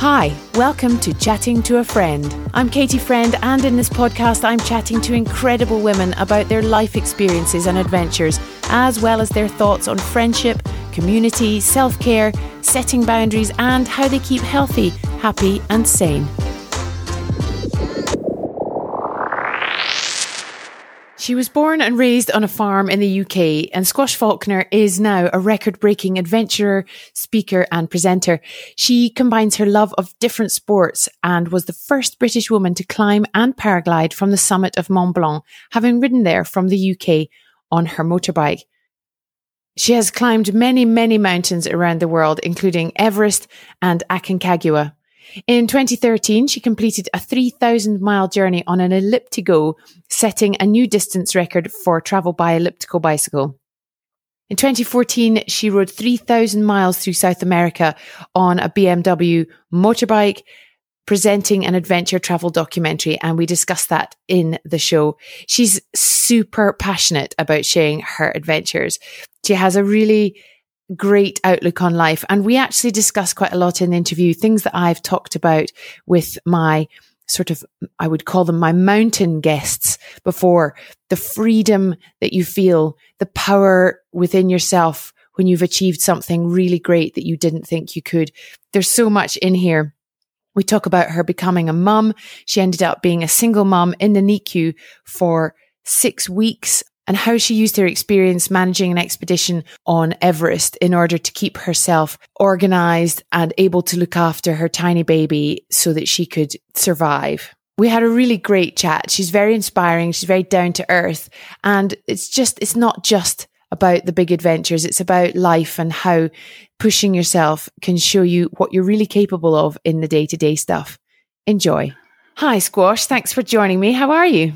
Hi, welcome to Chatting to a Friend. I'm Katie Friend, and in this podcast, I'm chatting to incredible women about their life experiences and adventures, as well as their thoughts on friendship, community, self care, setting boundaries, and how they keep healthy, happy, and sane. She was born and raised on a farm in the UK, and Squash Falconer is now a record breaking adventurer, speaker, and presenter. She combines her love of different sports and was the first British woman to climb and paraglide from the summit of Mont Blanc, having ridden there from the UK on her motorbike. She has climbed many, many mountains around the world, including Everest and Aconcagua. In 2013, she completed a 3,000 mile journey on an elliptigo, setting a new distance record for travel by elliptical bicycle. In 2014, she rode 3,000 miles through South America on a BMW motorbike, presenting an adventure travel documentary. And we discussed that in the show. She's super passionate about sharing her adventures. She has a really great outlook on life. And we actually discuss quite a lot in the interview, things that I've talked about with my sort of, I would call them my mountain guests before the freedom that you feel, the power within yourself when you've achieved something really great that you didn't think you could. There's so much in here. We talk about her becoming a mum. She ended up being a single mum in the NICU for six weeks and how she used her experience managing an expedition on Everest in order to keep herself organized and able to look after her tiny baby so that she could survive. We had a really great chat. She's very inspiring. She's very down to earth. And it's just, it's not just about the big adventures. It's about life and how pushing yourself can show you what you're really capable of in the day to day stuff. Enjoy. Hi, Squash. Thanks for joining me. How are you?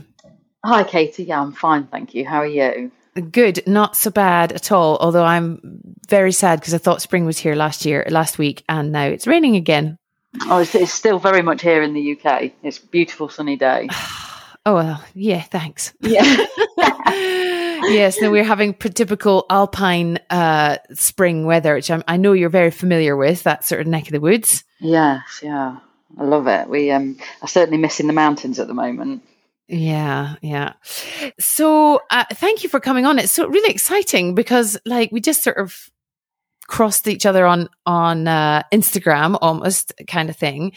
Hi, Katie. Yeah, I'm fine, thank you. How are you? Good, not so bad at all. Although I'm very sad because I thought spring was here last year, last week, and now it's raining again. Oh, it's, it's still very much here in the UK. It's a beautiful sunny day. oh well, yeah, thanks. Yeah. yes, now we're having typical alpine uh, spring weather, which I'm, i know you're very familiar with. That sort of neck of the woods. Yes, yeah, I love it. We um, are certainly missing the mountains at the moment. Yeah, yeah. So, uh, thank you for coming on. It's so really exciting because, like, we just sort of crossed each other on on uh, Instagram, almost kind of thing.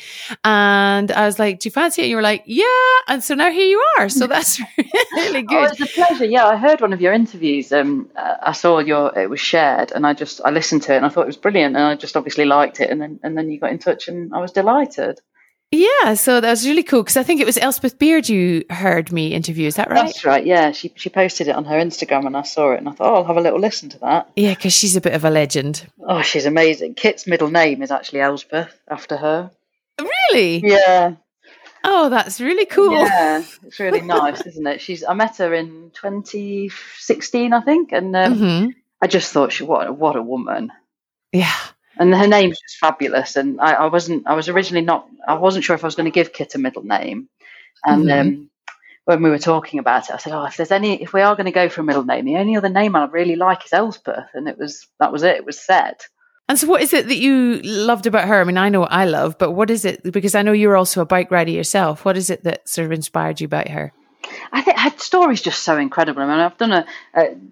And I was like, "Do you fancy it?" And you were like, "Yeah." And so now here you are. So that's really good. Oh, it's a pleasure. Yeah, I heard one of your interviews. Um, uh, I saw your it was shared, and I just I listened to it, and I thought it was brilliant, and I just obviously liked it, and then and then you got in touch, and I was delighted. Yeah, so that was really cool because I think it was Elspeth Beard you heard me interview. Is that right? That's right. Yeah, she she posted it on her Instagram and I saw it and I thought, oh, I'll have a little listen to that. Yeah, because she's a bit of a legend. Oh, she's amazing. Kit's middle name is actually Elspeth after her. Really? Yeah. Oh, that's really cool. Yeah, it's really nice, isn't it? She's I met her in 2016, I think, and um, mm-hmm. I just thought she what what a woman. Yeah and her name's just fabulous. And I, I, wasn't, I was originally not, I wasn't sure if I was going to give Kit a middle name. And mm-hmm. um, when we were talking about it, I said, "Oh, if there's any, if we are going to go for a middle name, the only other name I really like is Elspeth." And it was that was it. It was said. And so, what is it that you loved about her? I mean, I know what I love, but what is it? Because I know you're also a bike rider yourself. What is it that sort of inspired you about her? I think her story's just so incredible. I mean, I've done a,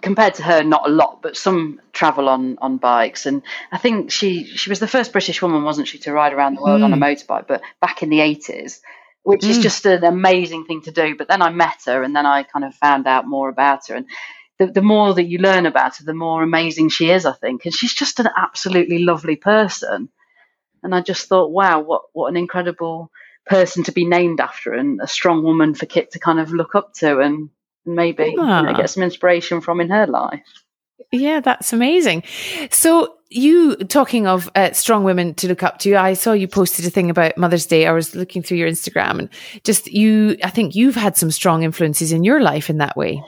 compared to her, not a lot, but some travel on on bikes, and I think she she was the first British woman, wasn't she, to ride around the world mm. on a hmm. motorbike? But back in the eighties, which mm. is hmm. just an amazing thing to do. But then I met her, and then I kind of found out more about her, and the, the more that you learn about her, the more amazing she is. I think, and she's just an absolutely lovely person. And I just thought, wow, what what an incredible person to be named after and a strong woman for Kit to kind of look up to and maybe you know, ah. get some inspiration from in her life. Yeah, that's amazing. So, you talking of uh, strong women to look up to, I saw you posted a thing about Mother's Day. I was looking through your Instagram and just you, I think you've had some strong influences in your life in that way.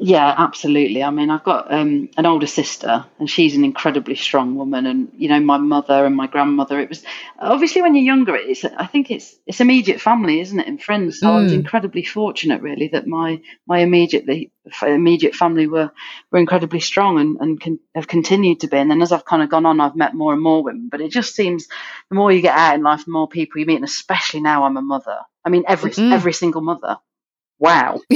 Yeah, absolutely. I mean, I've got um, an older sister, and she's an incredibly strong woman. And you know, my mother and my grandmother. It was obviously when you're younger, it's I think it's it's immediate family, isn't it, and friends. So mm. I was mm. incredibly fortunate, really, that my my immediately immediate family were were incredibly strong and and can, have continued to be. And then as I've kind of gone on, I've met more and more women. But it just seems the more you get out in life, the more people you meet, and especially now I'm a mother. I mean, every mm. every single mother wow.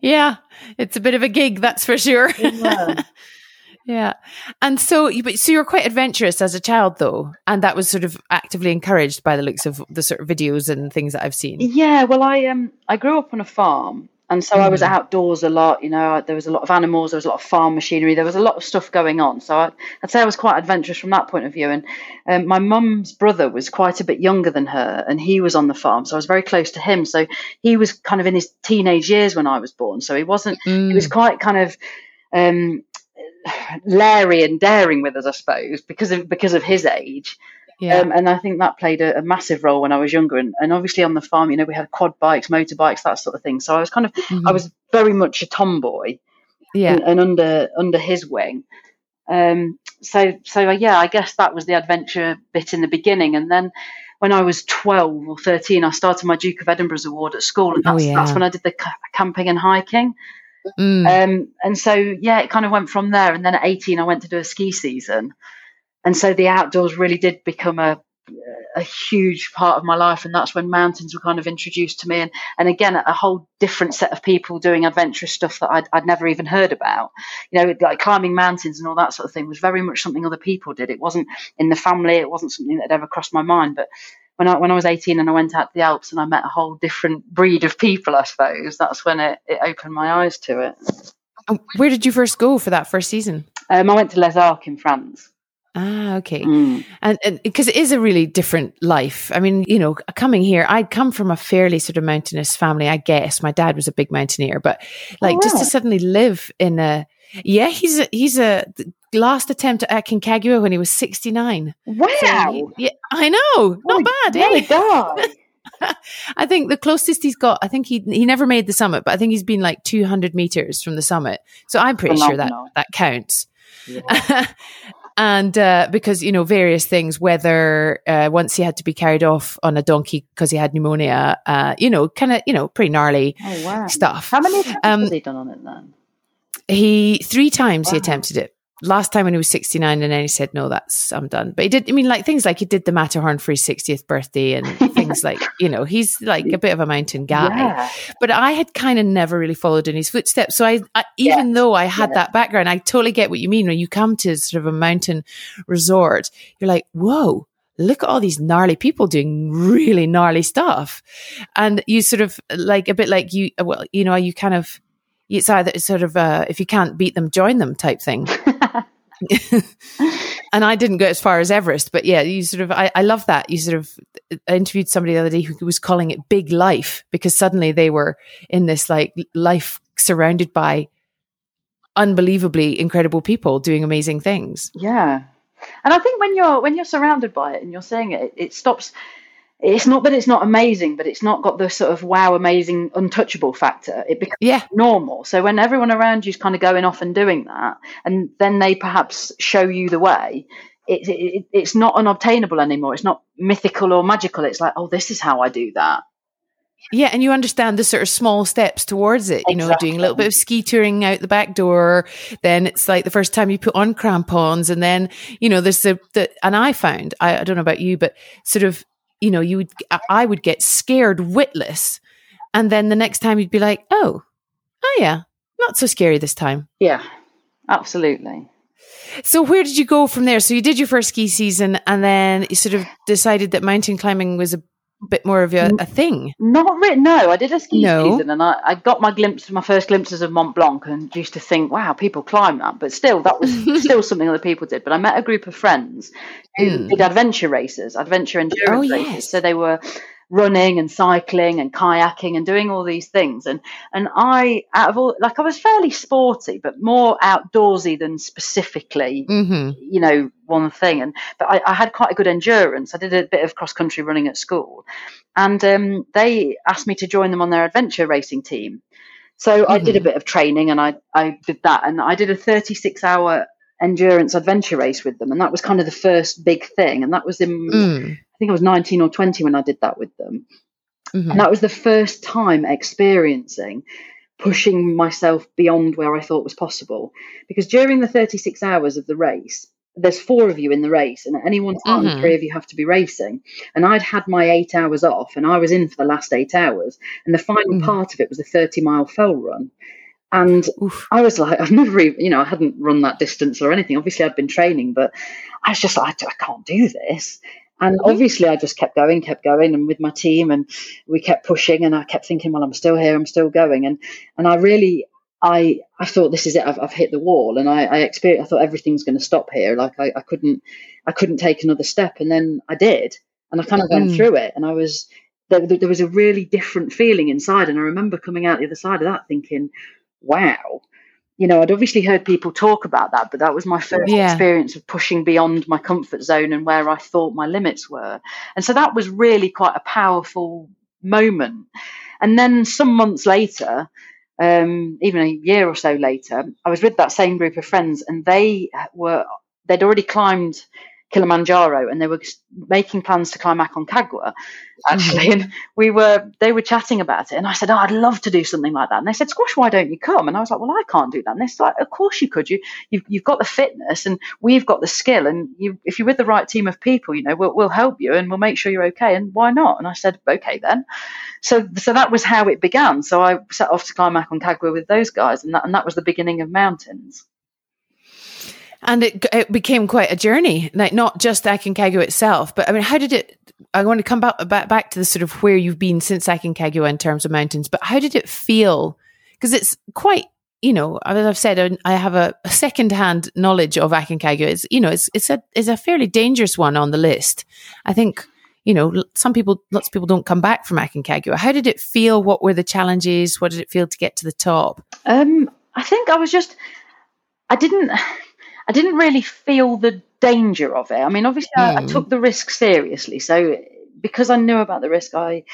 yeah, it's a bit of a gig, that's for sure. Yeah. yeah. And so, but so you were quite adventurous as a child, though, and that was sort of actively encouraged by the looks of the sort of videos and things that I've seen. Yeah. Well, I um I grew up on a farm, and so. I was mm. outdoors a lot. You know, there was a lot of animals, there was a lot of farm machinery, there was a lot of stuff going on. So I, would say I was quite adventurous from that point of view. And um, my mum's brother was quite a bit younger than her, and he was on the farm, so I was very close to him. So he was kind of in his teenage years when I was born. So he wasn't. Mm. He was mm. quite kind of. Um, Larry and daring with us, I suppose, because of because of his age. Yeah. Um, and I think that played a, a, massive role when I was younger. And, and, obviously on the farm, you know, we had quad bikes, motorbikes, that sort of thing. So I was kind of, mm-hmm. I was very much a tomboy. Yeah. And, and under under his wing. Um, so so uh, yeah, I guess that was the adventure bit in the beginning, and then when I was 12 or 13, I started my Duke of Edinburgh's award at school, and oh, that's, oh, yeah. that's when I did the camping and hiking. Mm. Um, and so, yeah, it kind of went from there. And then at 18, I went to do a ski season and so the outdoors really did become a a huge part of my life. And that's when mountains were kind of introduced to me. And and again a whole different set of people doing adventurous stuff that I'd, I'd never even heard about. You know like climbing mountains and all that sort of thing was very much something other people did. It wasn't in the family. It wasn't something that had ever crossed my mind. But when I when I was 18 and I went out to the Alps and I met a whole different breed of people I suppose that's when it, it opened my eyes to it. Where did you first go for that first season? Um, I went to Les Arcs in France Ah, okay. Mm. And because it is a really different life. I mean, you know, coming here, I'd come from a fairly sort of mountainous family, I guess. My dad was a big mountaineer, but like oh, just to suddenly live in a, yeah, he's a, he's a last attempt at Aconcagua when he was 69. Wow. So he, yeah, I know. Not oh, bad, eh? I think the closest he's got, I think he he never made the summit, but I think he's been like 200 meters from the summit. So I'm pretty Phenomenal. sure that that counts. Yeah. and uh, because you know various things, whether uh, once he had to be carried off on a donkey because he had pneumonia, uh, you know, kind of you know pretty gnarly oh, wow. stuff. How many times um, has he done on it then? He three times wow. he attempted it last time when he was 69 and then he said no that's i'm done. But he did i mean like things like he did the matterhorn for his 60th birthday and things like you know he's like a bit of a mountain guy. Yeah. but i had kind of never really followed in his footsteps. So i, I even though i had that background i totally get what you mean. When you come to sort of a mountain resort you're like whoa look at all these gnarly people doing really gnarly stuff. And you sort of like a bit like you well you know you kind of it's either sort of uh, if you can't beat them, join them type thing. and I didn't go as far as Everest, but yeah, you sort of, I, I love that. You sort of I interviewed somebody the other day who was calling it big life because suddenly they were in this like life surrounded by unbelievably incredible people doing amazing things. Yeah. And I think when you're, when you're surrounded by it and you're seeing it, it, it stops, it's not that it's not amazing, but it's not got the sort of wow, amazing, untouchable factor. It becomes yeah. normal. So when everyone around you is kind of going off and doing that, and then they perhaps show you the way, it, it, it's not unobtainable anymore. It's not mythical or magical. It's like, oh, this is how I do that. Yeah, and you understand the sort of small steps towards it. You know, exactly. doing a little bit of ski touring out the back door. Then it's like the first time you put on crampons, and then you know there's the, the and I found I, I don't know about you, but sort of you know, you would, I would get scared witless. And then the next time you'd be like, oh, oh yeah, not so scary this time. Yeah, absolutely. So where did you go from there? So you did your first ski season and then you sort of decided that mountain climbing was a bit more of a, a thing? Not really. No, I did a ski no. season, and I, I got my glimpse, my first glimpses of Mont Blanc, and used to think, wow, people climb that. But still, that was still something other people did. But I met a group of friends who mm. did adventure races, adventure endurance oh, races. Yes. So they were running and cycling and kayaking and doing all these things. And and I out of all like I was fairly sporty, but more outdoorsy than specifically, mm-hmm. you know, one thing. And but I, I, had quite a good endurance. I did a bit of cross country running at school, and um, they asked me to join them on their adventure racing team. So mm-hmm. I did a mm-hmm. bit of training and I I did that, and I did a 36 hour endurance adventure race with them, and that was kind of the first big thing. And that was in, mm. I think I was 19 or 20 when I did that with them, mm-hmm. and that was the first time experiencing pushing myself beyond where I thought was possible. Because during the 36 hours of the race, there's four of you in the race, and at any one time, mm-hmm. three of you have to be racing. And I'd had my eight hours off, and I was in for the last eight hours. And the final mm-hmm. part of it was a 30 mile fell run. And Oof. I was like, I've never even, you know, I hadn't run that distance or anything. Obviously, I'd been training, but I was just like, I can't do this. And mm-hmm. obviously, I just kept going, kept going, and with my team, and we kept pushing. And I kept thinking, well, I'm still here, I'm still going. And and I really, I I thought this is it. I've, I've hit the wall, and I I experienced. I thought everything's going to stop here. Like I, I couldn't, I couldn't take another step, and then I did, and I kind of went mm. through it, and I was. There, there was a really different feeling inside, and I remember coming out the other side of that thinking, wow you know, I'd obviously heard people talk about that, but that was my first yeah. experience of pushing beyond my comfort zone and where I thought my limits were. And so that was really quite a powerful moment. And then some months later, um, even a year or so later, I was with that same group of friends and they were, they'd already climbed Kilimanjaro and they were making plans to climb Aconcagua actually. Mm-hmm. And we were, they were chatting about it. And I said, Oh, I'd love to do something like that. And they said, Squash, why don't you come? And I was like, Well, I can't do that. And they're like, Of course you could. You, you've, you've got the fitness and we've got the skill. And you, if you're with the right team of people, you know, we'll, we'll help you and we'll make sure you're okay. And why not? And I said, Okay, then. So, so that was how it began. So I set off to climb Aconcagua with those guys. And that, and that was the beginning of mountains and it, it became quite a journey like not just Aconcagua itself but I mean how did it I want to come back, back back to the sort of where you've been since Aconcagua in terms of mountains but how did it feel? Because it's quite you know as I've said I have a, a second hand knowledge of Aconcagua. It's you know it's it's a it's a fairly dangerous one on the list. I think you know some people lots of people don't come back from Aconcagua. How did it feel? What were the challenges? What did it feel to get to the top? Um I think I was just I didn't I didn't really feel the danger of it. I mean, obviously, mm. I, I, hmm. took the risk seriously. So because I knew about the risk, I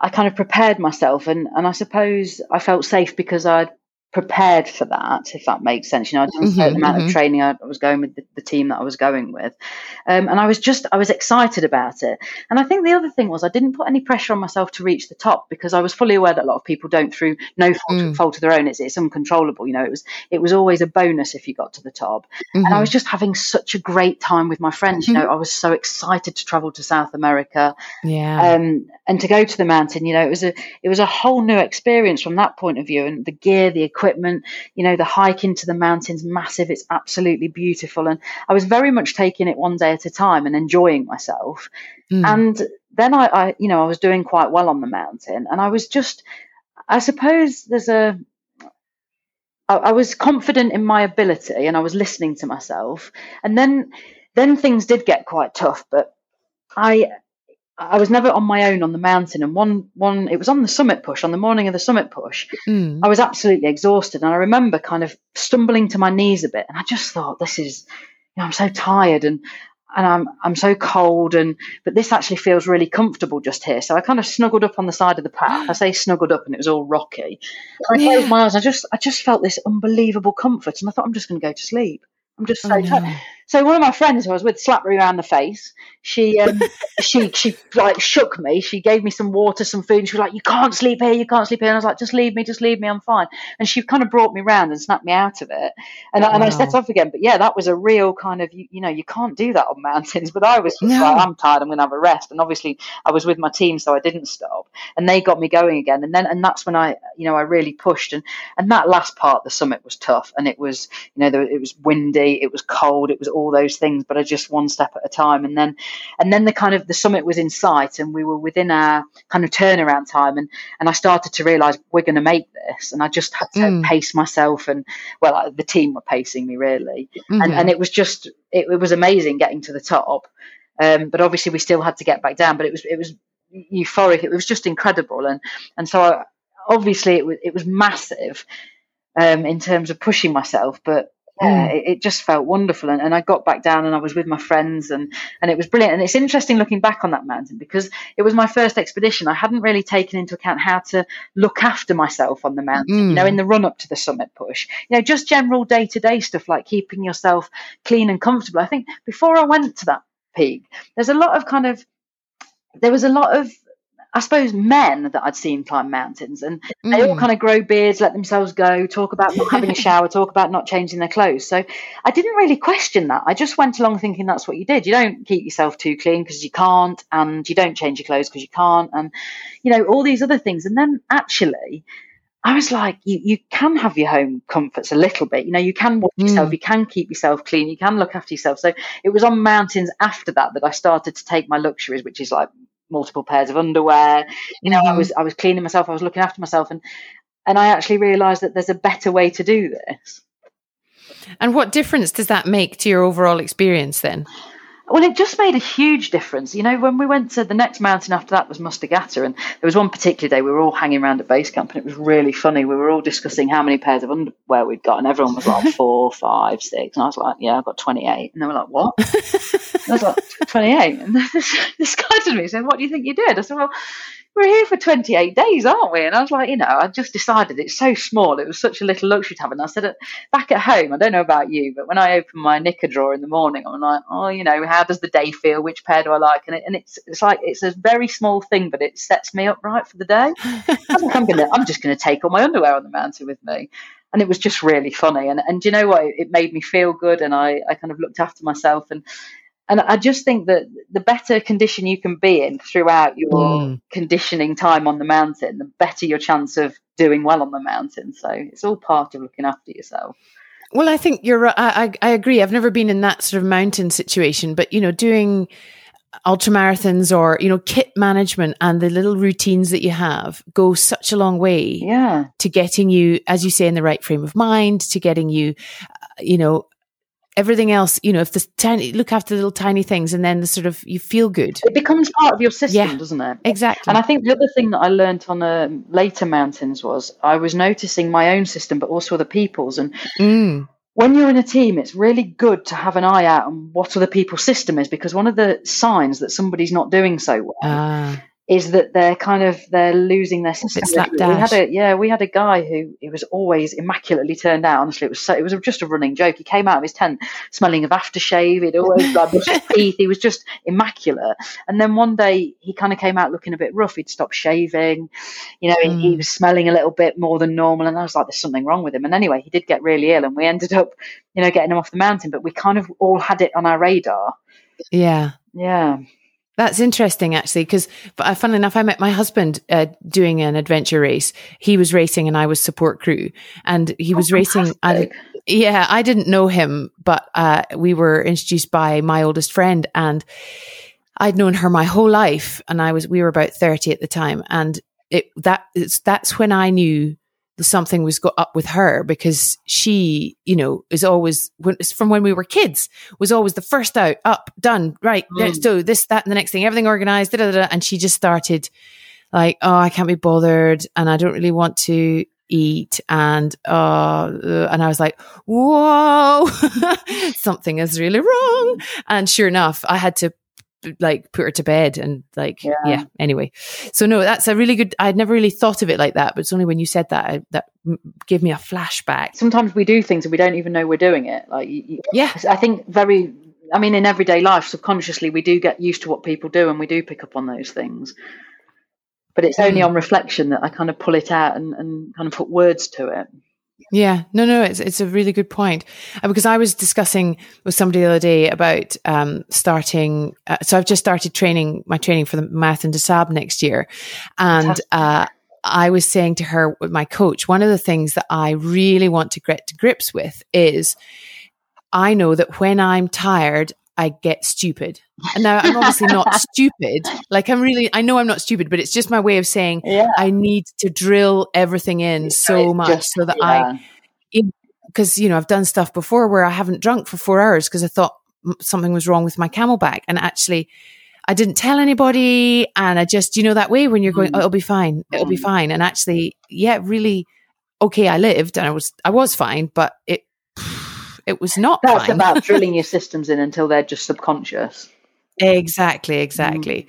I kind of prepared myself, and and I suppose I felt safe because I'd prepared for that, if that makes sense. You know, I did a certain mm-hmm, amount mm-hmm. of training. I, was going with the, the, team that I was going with, um, and I was just I was excited about it. And I think the other thing was I didn't put any pressure on myself to reach the top because I was fully aware that a lot of people don't through no fault, mm. fault of their own. It's it's uncontrollable. You know, it was it was always a bonus if you got to the top. Mm-hmm. And I mm-hmm. was just having such a great time with my friends. You mm-hmm. know, I was so excited to travel to South America. Yeah. Um, and to go to the mountain. You know, it was a it was a whole new experience from that point of view, and the gear, the equipment equipment. You know, the hike into the mountains, massive. It's absolutely beautiful. And I was very much taking it one day at a time and enjoying myself. Mm. And then I, I, you know, I was doing quite well on the mountain. And I was just, I suppose there's a, I, I was confident in my ability and I was listening to myself. And then, then things did get quite tough, but I I was never on my own on the mountain. And one, one, it was on the summit push, on the morning of the summit push. Mm. I was absolutely exhausted. And I remember kind of stumbling to my knees a bit. And I just thought, this is, you know, I'm so tired and, and I'm, I'm so cold. And, but this actually feels really comfortable just here. So I kind of snuggled up on the side of the path. I say snuggled up and it was all rocky. I yeah. closed my eyes. I just, I just felt this unbelievable comfort. And I thought, I'm just going to go to sleep. I'm just so oh, no. So one of my friends who I was with slapped me around the face. She um, she she like shook me. She gave me some water, some food. And she was like, "You can't sleep here. You can't sleep here." And I was like, "Just leave me. Just leave me. I'm fine." And she kind of brought me around and snapped me out of it. And, wow. and I set off again. But yeah, that was a real kind of you, you know you can't do that on mountains. But I was no. like, "I'm tired. I'm going to have a rest." And obviously I was with my team, so I didn't stop. And they got me going again. And then and that's when I you know I really pushed. And and that last part, the summit was tough. And it was you know there, it was windy. It was cold. It was all those things. But but just one step at a time. And then, and then the kind of the summit was in sight, and we were within our kind of turnaround time. And and I started to realise we're going to make this, and I just had to mm. pace myself, and well, the team were pacing me really, mm-hmm. and and it was just it, it was amazing getting to the top. Um, but obviously, we still had to get back down. But it was it was euphoric. It was just incredible, and and so I, obviously it was it was massive um, in terms of pushing myself, but yeah, mm. it, it, just felt wonderful. And, and, I got back down and I was with my friends and, and it was brilliant. And it's interesting looking back on that mountain because it was my first expedition. I hadn't really taken into account how to look after myself on the mountain, mm. you know, in the run up to the summit push, you know, just general day to day stuff like keeping yourself clean and comfortable. I think before I went to that peak, there's a lot of kind of, there was a lot of I suppose, men that I'd seen climb mountains, and they all mm. kind of grow beards, let themselves go, talk about not having a shower, talk about not changing their clothes. So I didn't really question that. I just went along thinking that's what you did. You don't keep yourself too clean because you can't, and you don't change your clothes because you can't, and you know all these other things. And then actually, I was like, you, you can have your home comforts a little bit. You know, you can wash mm. yourself, you can keep yourself clean, you can look after yourself. So it was on mountains after that that I started to take my luxuries, which is like multiple pairs of underwear. You know, mm-hmm. I was I was cleaning myself, I was looking after myself, and and I actually realised that there's a better way to do this. And what difference does that make to your overall experience then? Well, it just made a huge difference. You know, when we went to the next mountain after that was Muztagh Ata, and there was one particular day we were all hanging around at base camp, and it was really funny. We were all discussing how many pairs of underwear we'd got, and everyone was like four, five, six, and I was like, "Yeah, I've got 28. and they were like, "What?" I was like, "28," and this, this guy to me said, "What do you think you did?" I said, "Well." We're here for 28 days, aren't we? And I was like, you know, I just decided it's so small. It was such a little luxury to have. And I said, uh, back at home, I don't know about you, but when I open my knicker drawer in the morning, I'm like, oh, you know, how does the day feel? Which pair do I like? And, it, and it's it's like it's a very small thing, but it sets me up right for the day. I'm gonna, I'm just going to take all my underwear on the mountain with me. And it was just really funny. And and you know what? It made me feel good, and I I kind of looked after myself and and I just think that the better condition you can be in throughout your mm. conditioning time on the mountain, the better your chance of doing well on the mountain. So it's all part of looking after yourself. Well, I think you're right. I, I agree. I've never been in that sort of mountain situation, but you know, doing ultra marathons or you know kit management and the little routines that you have go such a long way yeah to getting you as you say in the right frame of mind to getting you uh, you know everything else, you know, if the tiny look after the little tiny things and then the sort of you feel good. It becomes part of your system, yeah, doesn't it? Exactly. And I think the other thing that I learned on uh, later mountains was I was noticing my own system, but also other people's. And mm. when you're in a team, it's really good to have an eye out on what other people's system is because one of the signs that somebody's not doing so well. Ah is that they're kind of they're losing their system. We had a yeah, we had a guy who he was always immaculately turned out. Honestly, it was so, it was just a running joke. He came out of his tent smelling of aftershave. He'd always like his teeth. He was just immaculate. And then one day he kind of came out looking a bit rough. He'd stopped shaving. You know, mm. he, he was smelling a little bit more than normal. And I was like, there's something wrong with him. And anyway, he did get really ill, and we ended up, you know, getting him off the mountain. But we kind of all had it on our radar. Yeah. Yeah. That's interesting, actually, because uh, funnily enough, I met my husband uh, doing an adventure race. He was racing, and I was support crew, and he was oh, racing. I, yeah, I didn't know him, but uh, we were introduced by my oldest friend, and I'd known her my whole life, and I was we were about thirty at the time, and it that it's that's when I knew something was got up with her because she, you know, is always when, from when we were kids was always the first out, up, done, right, mm. let's do this, that, and the next thing, everything organized, da, da, da, and she just started like, oh, I can't be bothered, and I don't really want to eat, and uh, and I was like, whoa, something is really wrong, and sure enough, I had to like put her to bed and like yeah. yeah. anyway so no that's a really good i'd never really thought of it like that but it's only when you said that I, that gave me a flashback sometimes we do things and we don't even know we're doing it like yeah i think very i mean in everyday life subconsciously we do get used to what people do and we do pick up on those things but it's only mm. on reflection that i kind of pull it out and, and kind of put words to it yeah, no, no, it's it's a really good point. Uh, because I was discussing with somebody the other day about um, starting. Uh, so I've just started training my training for the Marathon des Sables next year, and uh, I was saying to her with my coach, one of the things that I really want to get to grips with is I know that when I'm tired, I get stupid. And now I'm obviously not stupid. Like I'm really, I know I'm not stupid, but it's just my way of saying yeah. I need to drill everything in so much just, so that yeah. I, because, you know, I've done stuff before where I haven't drunk for four hours because I thought something was wrong with my CamelBak. And actually, I didn't tell anybody. And I just, you know, that way when you're going, Mm. oh, it'll be fine. It'll be Mm. fine. And actually, yeah, really, okay, I lived and I was, I was fine, but it, it was not That's fine. about drilling your systems in until they're just subconscious. Exactly, exactly.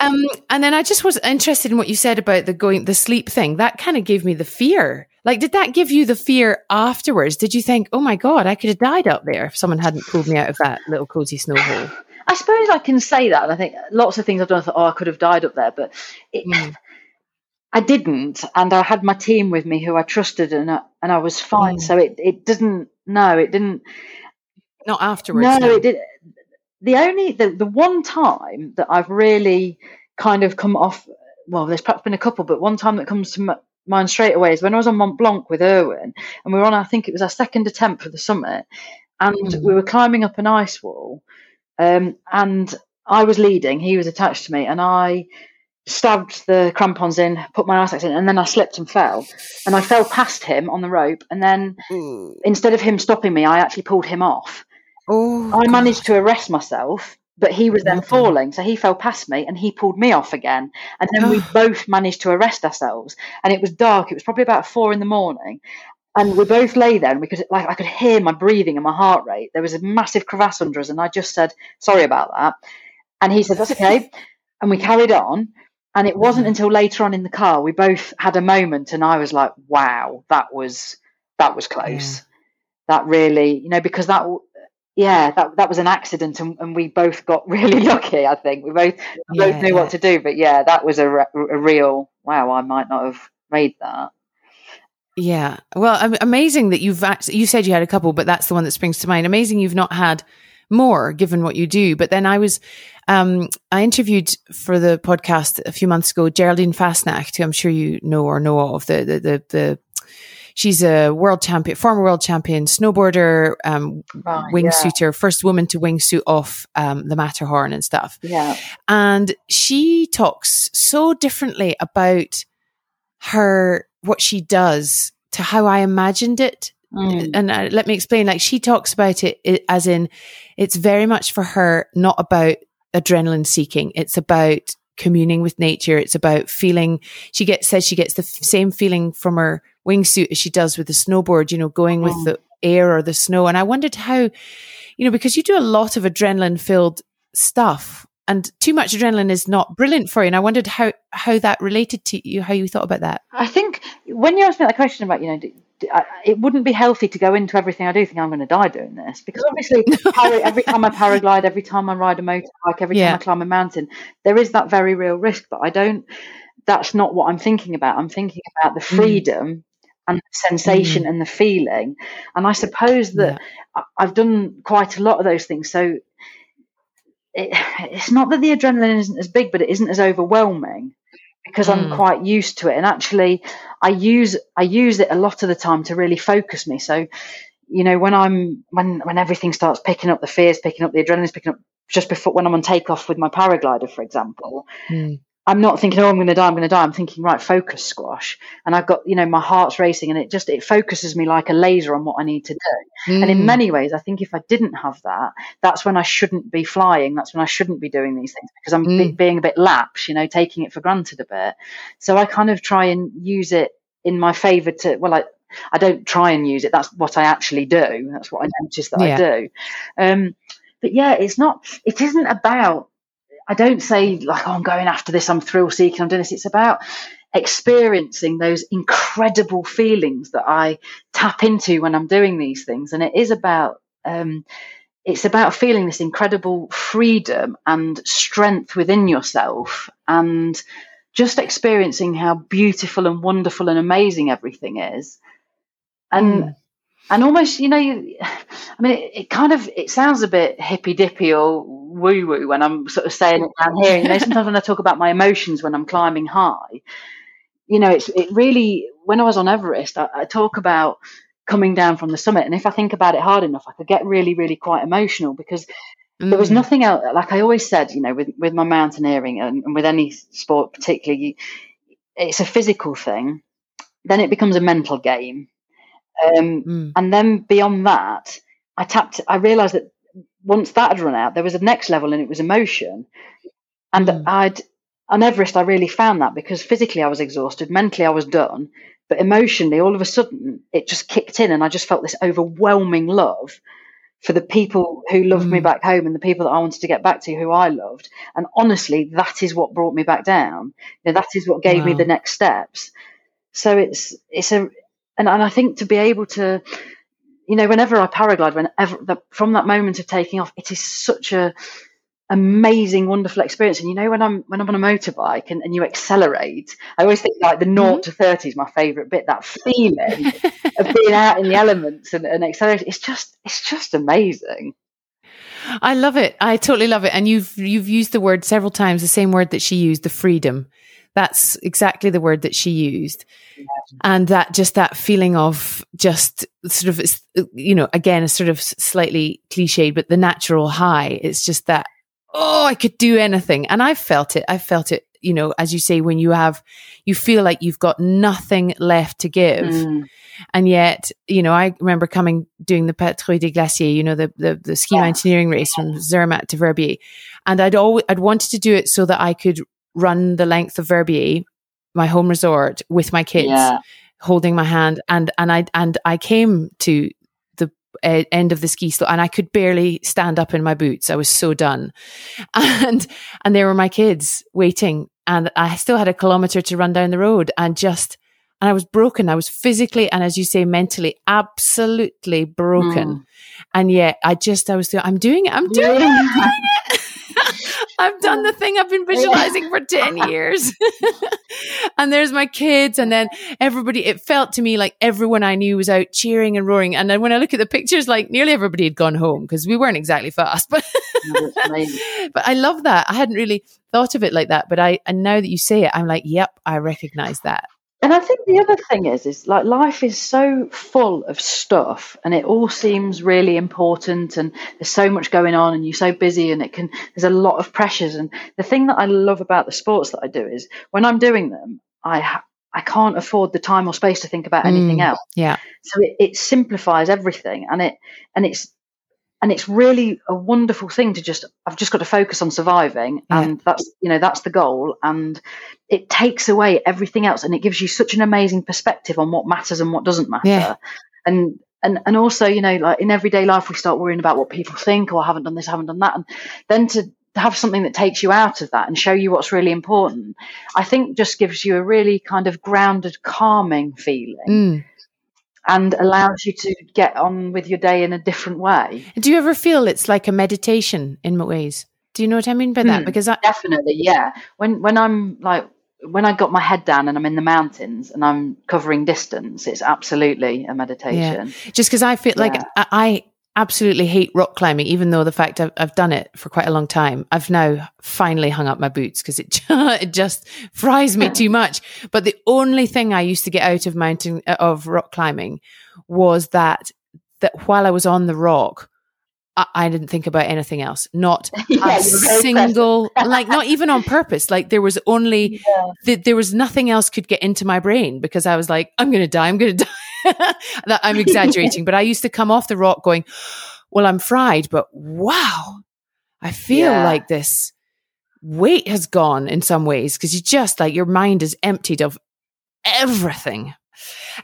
Um, and then I just was interested in what you said about the going, the sleep thing. That kind of gave me the fear. Like, did that give you the fear afterwards? Did you think, oh my God, I could have died up there if someone hadn't pulled me out of that little cozy snow hole? I suppose I can say that, and I think lots of things I've done. I thought, oh, I could have died up there, but it, Mm. I didn't, and I had my team with me who I trusted, and I, and I was fine. Mm. So it it doesn't. No, it didn't. Not afterwards. No, no. it did. The only the the one time that I've really kind of come off. Well, there's perhaps been a couple, but one time that comes to m- mind straight away is when I was on Mont Blanc with Erwin, and we were on. I think it was our second attempt for the summit, and Mm. we were climbing up an ice wall, um, and I was leading. He was attached to me, and I stabbed the crampons in, put my axe in, and then I slipped and fell, and I fell past him on the rope, and then Ooh. instead of him stopping me, I actually pulled him off. Oh, I God. managed to arrest myself, but he was then Mhm. falling. So he fell past me and he pulled me off again. And then we both managed to arrest ourselves. And it was dark. It was probably about four in the morning. And we both lay there and we could like I could hear my breathing and my heart rate. There was a massive crevasse under us, and I just said, sorry about that. And he said, That's okay. and we carried on. And it wasn't until later on in the car we both had a moment and I was like, wow, that was that was close. That really, you know, because that yeah, that that was an accident, and, and we both got really lucky. I think we both we both knew yeah. what to do, but yeah, that was a, re- a real wow. I might not have made that. Yeah. Well, amazing that you've actually, you said you had a couple, but that's the one that springs to mind. Amazing you've not had more given what you do. But then I was, um, I interviewed for the podcast a few months ago, Geraldine Fasnacht, who I'm sure you know or know of the, the, the, the she's a world champion, former world champion snowboarder, um, Right, wingsuiter, first woman to wingsuit off, um, the Matterhorn and stuff. Yeah, And she talks so differently about her, what she does to how I imagined it. Mm. And uh, let me explain, like she talks about it, i as in it's very much for her, not about adrenaline seeking. It's about communing with nature. It's about feeling, she gets, says she gets the f- same feeling from her wingsuit as she does with the snowboard, you know, going with the air or the snow. And I wondered how, you know, because you do a lot of adrenaline filled stuff and too much adrenaline is not brilliant for you. And I wondered how, how that related to you, how you thought about that. I think when you asked me that question about you know. D- d- I- It wouldn't be healthy to go into everything I do thinking I'm going to die doing this because obviously every time I paraglide, every time I ride a motorbike, every Yeah. time I climb a mountain, there is that very real risk. But I don't. That's not what I'm thinking about. I'm thinking about the Mm. freedom and the sensation and the feeling. And I suppose that I- I've done quite a lot of those things. So it, it's not that the adrenaline isn't as big, but it isn't as overwhelming because I'm Mm. quite used to it. And actually, I use I use it a lot of the time to really focus me. So, you know, when I'm when when everything starts picking up, the fears picking up, the adrenaline's picking up. Just before when I'm on takeoff with my paraglider, for example, Mm. I'm not thinking, oh, I'm going to die, I'm going to die. I'm thinking, right, focus, squash. And I've got, you know, my heart's racing and it just, it focuses me like a laser on what I need to do. And in Mm. many ways, I think if I didn't have that, that's when I shouldn't be flying. That's when I shouldn't be doing these things because I'm be- Mm. being a bit lax, you know, taking it for granted a bit. So I kind of try and use it in my favor to, well, I, I don't try and use it. That's what I actually do. That's what I notice that Yeah. I do. Um, but yeah, it's not, it isn't about, I don't say like, oh, I'm going after this, I'm thrill seeking, I'm doing this. It's about experiencing those incredible feelings that I tap into when I'm doing these things. And it is about, um, it's about feeling this incredible freedom and strength within yourself and just experiencing how beautiful and wonderful and amazing everything is. And Mm. And almost you know you, i mean it, it kind of it sounds a bit hippy dippy or woo woo when i'm sort of saying it down here you know sometimes when i talk about my emotions when i'm climbing high you know it's it really when i was on everest I, I talk about coming down from the summit and if i think about it hard enough i could get really really quite emotional because there was Mm. nothing else like i always said you know with with my mountaineering and, and with any sport particularly you, it's a physical thing then it becomes a mental game um, Mm. and then beyond that, I tapped. I realised that once that had run out, there was a next level, and it was emotion. And mm. I'd on Everest, I really found that because physically I was exhausted, mentally I was done, but emotionally, all of a sudden, it just kicked in, and I just felt this overwhelming love for the people who loved mm. me back home and the people that I wanted to get back to who I loved. And honestly, that is what brought me back down. You know, that is what gave wow. me the next steps. So it's it's a and, and I think to be able to you know, whenever I paraglide, whenever the, from that moment of taking off, it is such a amazing, wonderful experience. And you know, when I'm when I'm on a motorbike and, and you accelerate, I always think like the naught mm-hmm. to thirty is my favourite bit. That feeling of being out in the elements and, and accelerating, it's just it's just amazing. I love it. I totally love it. And you've you've used the word several times, the same word that she used, the freedom. That's exactly the word that she used. Yeah. And that just that feeling of just sort of, you know, again, a sort of slightly cliched, but the natural high. It's just that oh, I could do anything. And I felt it. I felt it, you know, as you say, when you have, you feel like you've got nothing left to give. Mm. And yet, you know, I remember coming, doing the Patrouille des Glaciers, you know, the, the, the ski yeah. mountaineering race from Zermatt to Verbier. And I'd always, I'd wanted to do it so that I could run the length of Verbier, my home resort with my kids. Yeah. holding my hand and and I and I came to uh, end of the ski slope and I could barely stand up in my boots. I was so done. And, and there were my kids waiting and I still had a kilometer to run down the road and just, and I was broken. I was physically and as you say, mentally absolutely broken. Mm. And yet I just, I was, I'm doing it. I'm doing it. I'm doing it. I've done the thing I've been visualizing for 10 years. and there's my kids. And then everybody, it felt to me like everyone I knew was out cheering and roaring. And then when I look at the pictures, like nearly everybody had gone home because we weren't exactly fast. But, but I love that. I hadn't really thought of it like that. But I, and now that you say it, I'm like, yep, I recognize that. And I think the other thing is, is like life is so full of stuff, and it all seems really important, and there's so much going on, and you're so busy, and it can there's a lot of pressures. And the thing that I love about the sports that I do is when I'm doing them, I ha- I can't afford the time or space to think about anything mm, else. Yeah. So it, it simplifies everything, and it and it's and it's really a wonderful thing to just i've just got to focus on surviving. Yeah. and that's you know that's the goal. And it takes away everything else. And it gives you such an amazing perspective on what matters and what doesn't matter. Yeah. and and and also you know like in everyday life we start worrying about what people think or oh, I haven't done this I haven't done that. And then to have something that takes you out of that and show you what's really important i think just gives you a really kind of grounded calming feeling. Mm and allows you to get on with your day in a different way. Do you ever feel it's like a meditation in ways? Do you know what I mean by that? Mm, because I- definitely, yeah. When when I'm like when I got my head down and I'm in the mountains and I'm covering distance, it's absolutely a meditation. Yeah. Just because I feel yeah. like I, absolutely hate rock climbing, even though the fact I've, I've, done it for quite a long time. I've now finally hung up my boots because it, it just fries me too much. But the only thing I used to get out of mountain, uh, of rock climbing was that, that while I was on the rock, I, I didn't think about anything else. Not yeah, a single, like not even on purpose. Like there was only, yeah. th- there was nothing else could get into my brain because I was like, I'm going to die. I'm going to die. that I'm exaggerating, but I used to come off the rock going, well, I'm fried, but wow, I feel yeah. like this weight has gone in some ways because you just like your mind is emptied of everything.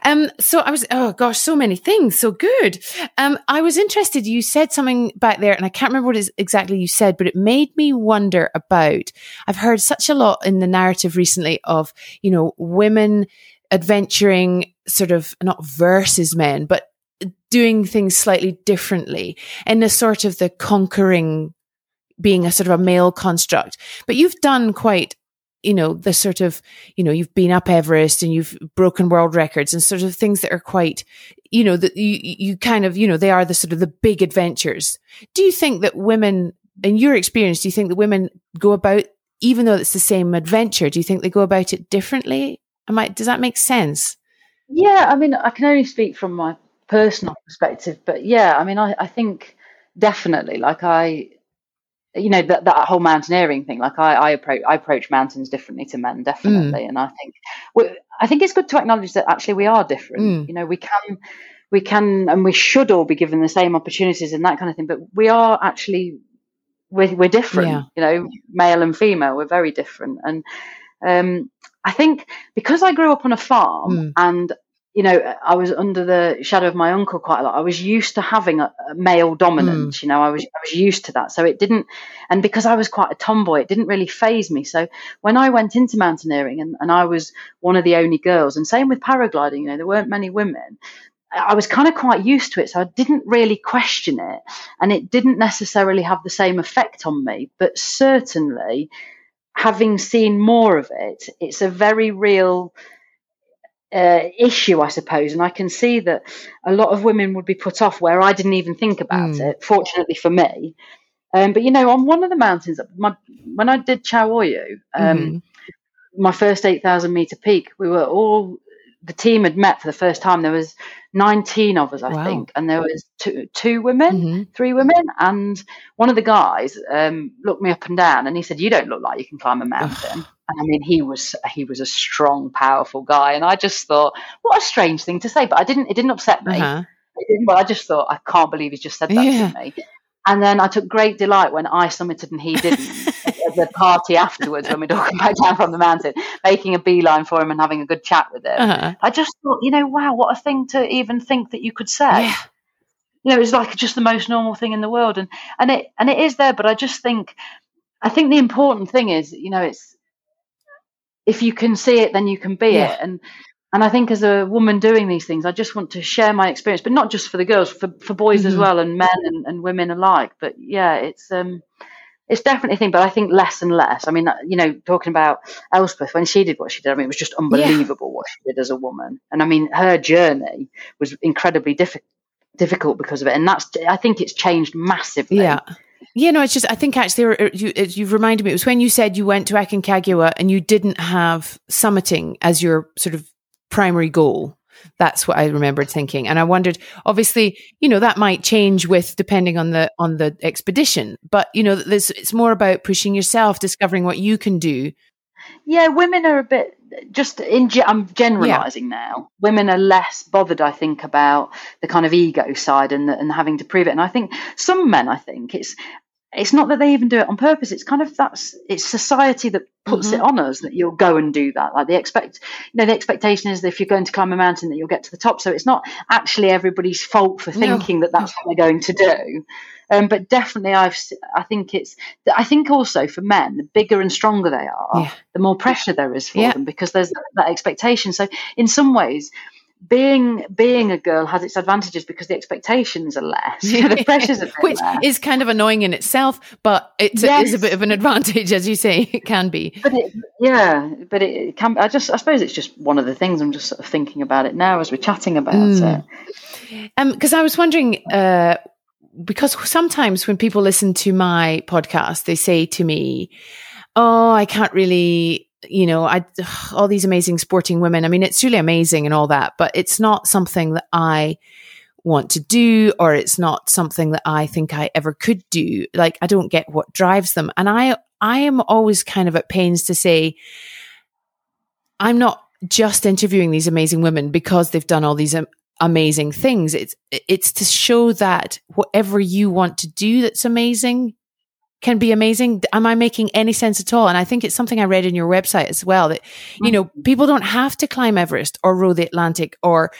Um, so I was, oh gosh, so many things. So good. Um, I was interested. You said something back there and I can't remember what is exactly you said, but it made me wonder about, I've heard such a lot in the narrative recently of, you know, women adventuring sort of not versus men, but doing things slightly differently in a sort of the conquering being a sort of a male construct. But you've done quite, you know, the sort of, you know, you've been up Everest and you've broken world records and sort of things that are quite, you know, that you, you kind of, you know, they are the sort of the big adventures. Do you think that women, in your experience, do you think that women go about, even though it's the same adventure, do you think they go about it differently? Am I, does that make sense? Yeah, I mean, I can only speak from my personal perspective, but yeah, I mean, I, I think definitely, like I, you know, that, that whole mountaineering thing, like I, I approach, I approach mountains differently to men, definitely, mm. and I think, I think it's good to acknowledge that actually we are different. Mm. You know, we can, we can, and we should all be given the same opportunities and that kind of thing, but we are actually we're, we're different, yeah. you know, male and female, we're very different. And um, I think because I grew up on a farm mm. and you know, I was under the shadow of my uncle quite a lot. I was used to having a, a male dominance. Mm. You know, I was I was used to that. So it didn't, and because I was quite a tomboy, it didn't really phase me. So when I went into mountaineering, and, and I was one of the only girls, and same with paragliding, you know, there weren't many women. I was kind of quite used to it, so I didn't really question it, and it didn't necessarily have the same effect on me. But certainly, having seen more of it, it's a very real uh, issue, I suppose. And I can see that a lot of women would be put off where I didn't even think about mm. it, fortunately for me. Um, but, you know, on one of the mountains, my, when I did Cho Oyu, um, mm-hmm. my first 8,000 meter peak, we were all the team had met for the first time. There was 19 of us, I wow. think, and there was two, two women, mm-hmm. three women, and one of the guys um, looked me up and down, and he said, "You don't look like you can climb a mountain." and I mean, he was he was a strong, powerful guy, and I just thought, what a strange thing to say, but I didn't. It didn't upset me. Uh-huh. Didn't, well, I just thought, I can't believe he just said that yeah. to me. And then I took great delight when I summited and he didn't. the party afterwards when we're talking back down from the mountain, making a beeline for him and having a good chat with him. Uh-huh. I just thought, you know, wow, what a thing to even think that you could say. Yeah. You know, it's like just the most normal thing in the world, and and it and it is there. But I just think, I think the important thing is, you know, it's if you can see it, then you can be yeah. it, and and I think as a woman doing these things, I just want to share my experience, but not just for the girls, for for boys mm-hmm. as well, and men and, and women alike. But yeah, it's um it's definitely a thing, but I think less and less. I mean, you know, talking about Elspeth when she did what she did, I mean, it was just unbelievable yeah. what she did as a woman. And I mean, her journey was incredibly difficult difficult because of it, and that's I think it's changed massively. Yeah. Yeah, no, it's just I think actually you you've reminded me. It was when you said you went to Aconcagua and you didn't have summiting as your sort of primary goal. That's what I remembered thinking. And I wondered, obviously, you know, that might change with depending on the on the expedition. But, you know, this it's more about pushing yourself, discovering what you can do. Yeah, women are a bit just in I'm generalizing yeah. now. Women are less bothered, I think, about the kind of ego side and and having to prove it. And I think some men, I think it's it's not that they even do it on purpose. It's kind of that's it's society that puts mm-hmm. it on us that you'll go and do that. Like the expect, you know, the expectation is that if you're going to climb a mountain, that you'll get to the top. So it's not actually everybody's fault for thinking no. that that's what they're going to do. Um, but definitely, I've I think it's I think also for men, the bigger and stronger they are, yeah. the more pressure there is for yeah. them because there's that, that expectation. So in some ways, being being a girl has its advantages because the expectations are less. the pressures are which less. Which is kind of annoying in itself, but it's yes. a, is a bit of an advantage, as you say, it can be. But it, yeah, but it can. I just I suppose it's just one of the things I'm just sort of thinking about it now as we're chatting about mm. it. Um, because I was wondering. Uh, because sometimes when people listen to my podcast, they say to me, "Oh, I can't really you know, I all these amazing sporting women. I mean, it's really amazing and all that, but it's not something that I want to do or it's not something that I think I ever could do. Like I don't get what drives them. And I I am always kind of at pains to say I'm not just interviewing these amazing women because they've done all these amazing things. It's it's to show that whatever you want to do that's amazing, can be amazing. Am I making any sense at all? And I think it's something I read in your website as well that, you know, mm-hmm. people don't have to climb Everest or row the Atlantic or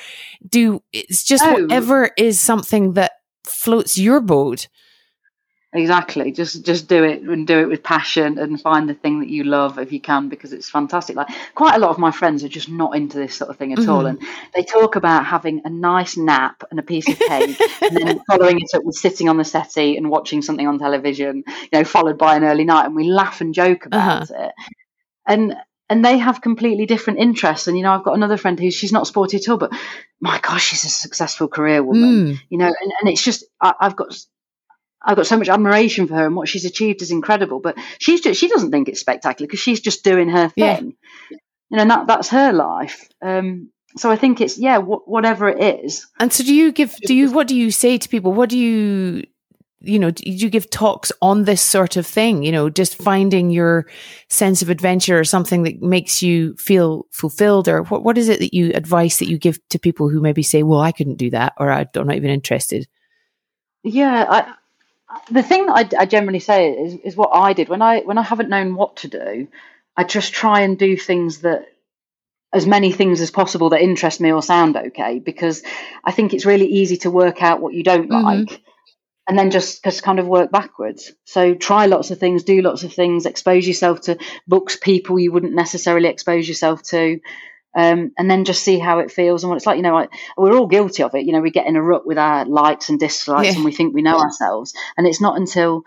do, it's just oh. whatever is something that floats your boat exactly just just do it and do it with passion and find the thing that you love if you can because it's fantastic like quite a lot of my friends are just not into this sort of thing at mm-hmm. all and they talk about having a nice nap and a piece of cake and then following it up with sitting on the settee and watching something on television you know followed by an early night and we laugh and joke about uh-huh. it and and they have completely different interests. And you know, I've got another friend who's she's not sporty at all, but my gosh, she's a successful career woman. Mm. You know, and, and it's just I, have got I've got so much admiration for her and what she's achieved is incredible. But she's just, she doesn't think it's spectacular because she's just doing her thing. Yeah. You know, and that that's her life. Um, so I think it's yeah, wh- whatever it is. And so, do you give? Do you? What do you say to people? What do you? You know, do you give talks on this sort of thing? You know, just finding your sense of adventure or something that makes you feel fulfilled, or what? What is it that you advice that you give to people who maybe say, "Well, I couldn't do that," or "I'm not even interested." Yeah, I the thing that I, I generally say is, is what I did when I when I haven't known what to do. I just try and do things that as many things as possible that interest me or sound okay because I think it's really easy to work out what you don't mm-hmm. like and then just, just kind of work backwards. So try lots of things, do lots of things, expose yourself to books, people you wouldn't necessarily expose yourself to. Um, and then just see how it feels and what it's like. You know, I, we're all guilty of it. You know, we get in a rut with our likes and dislikes, yeah. and we think we know ourselves. And it's not until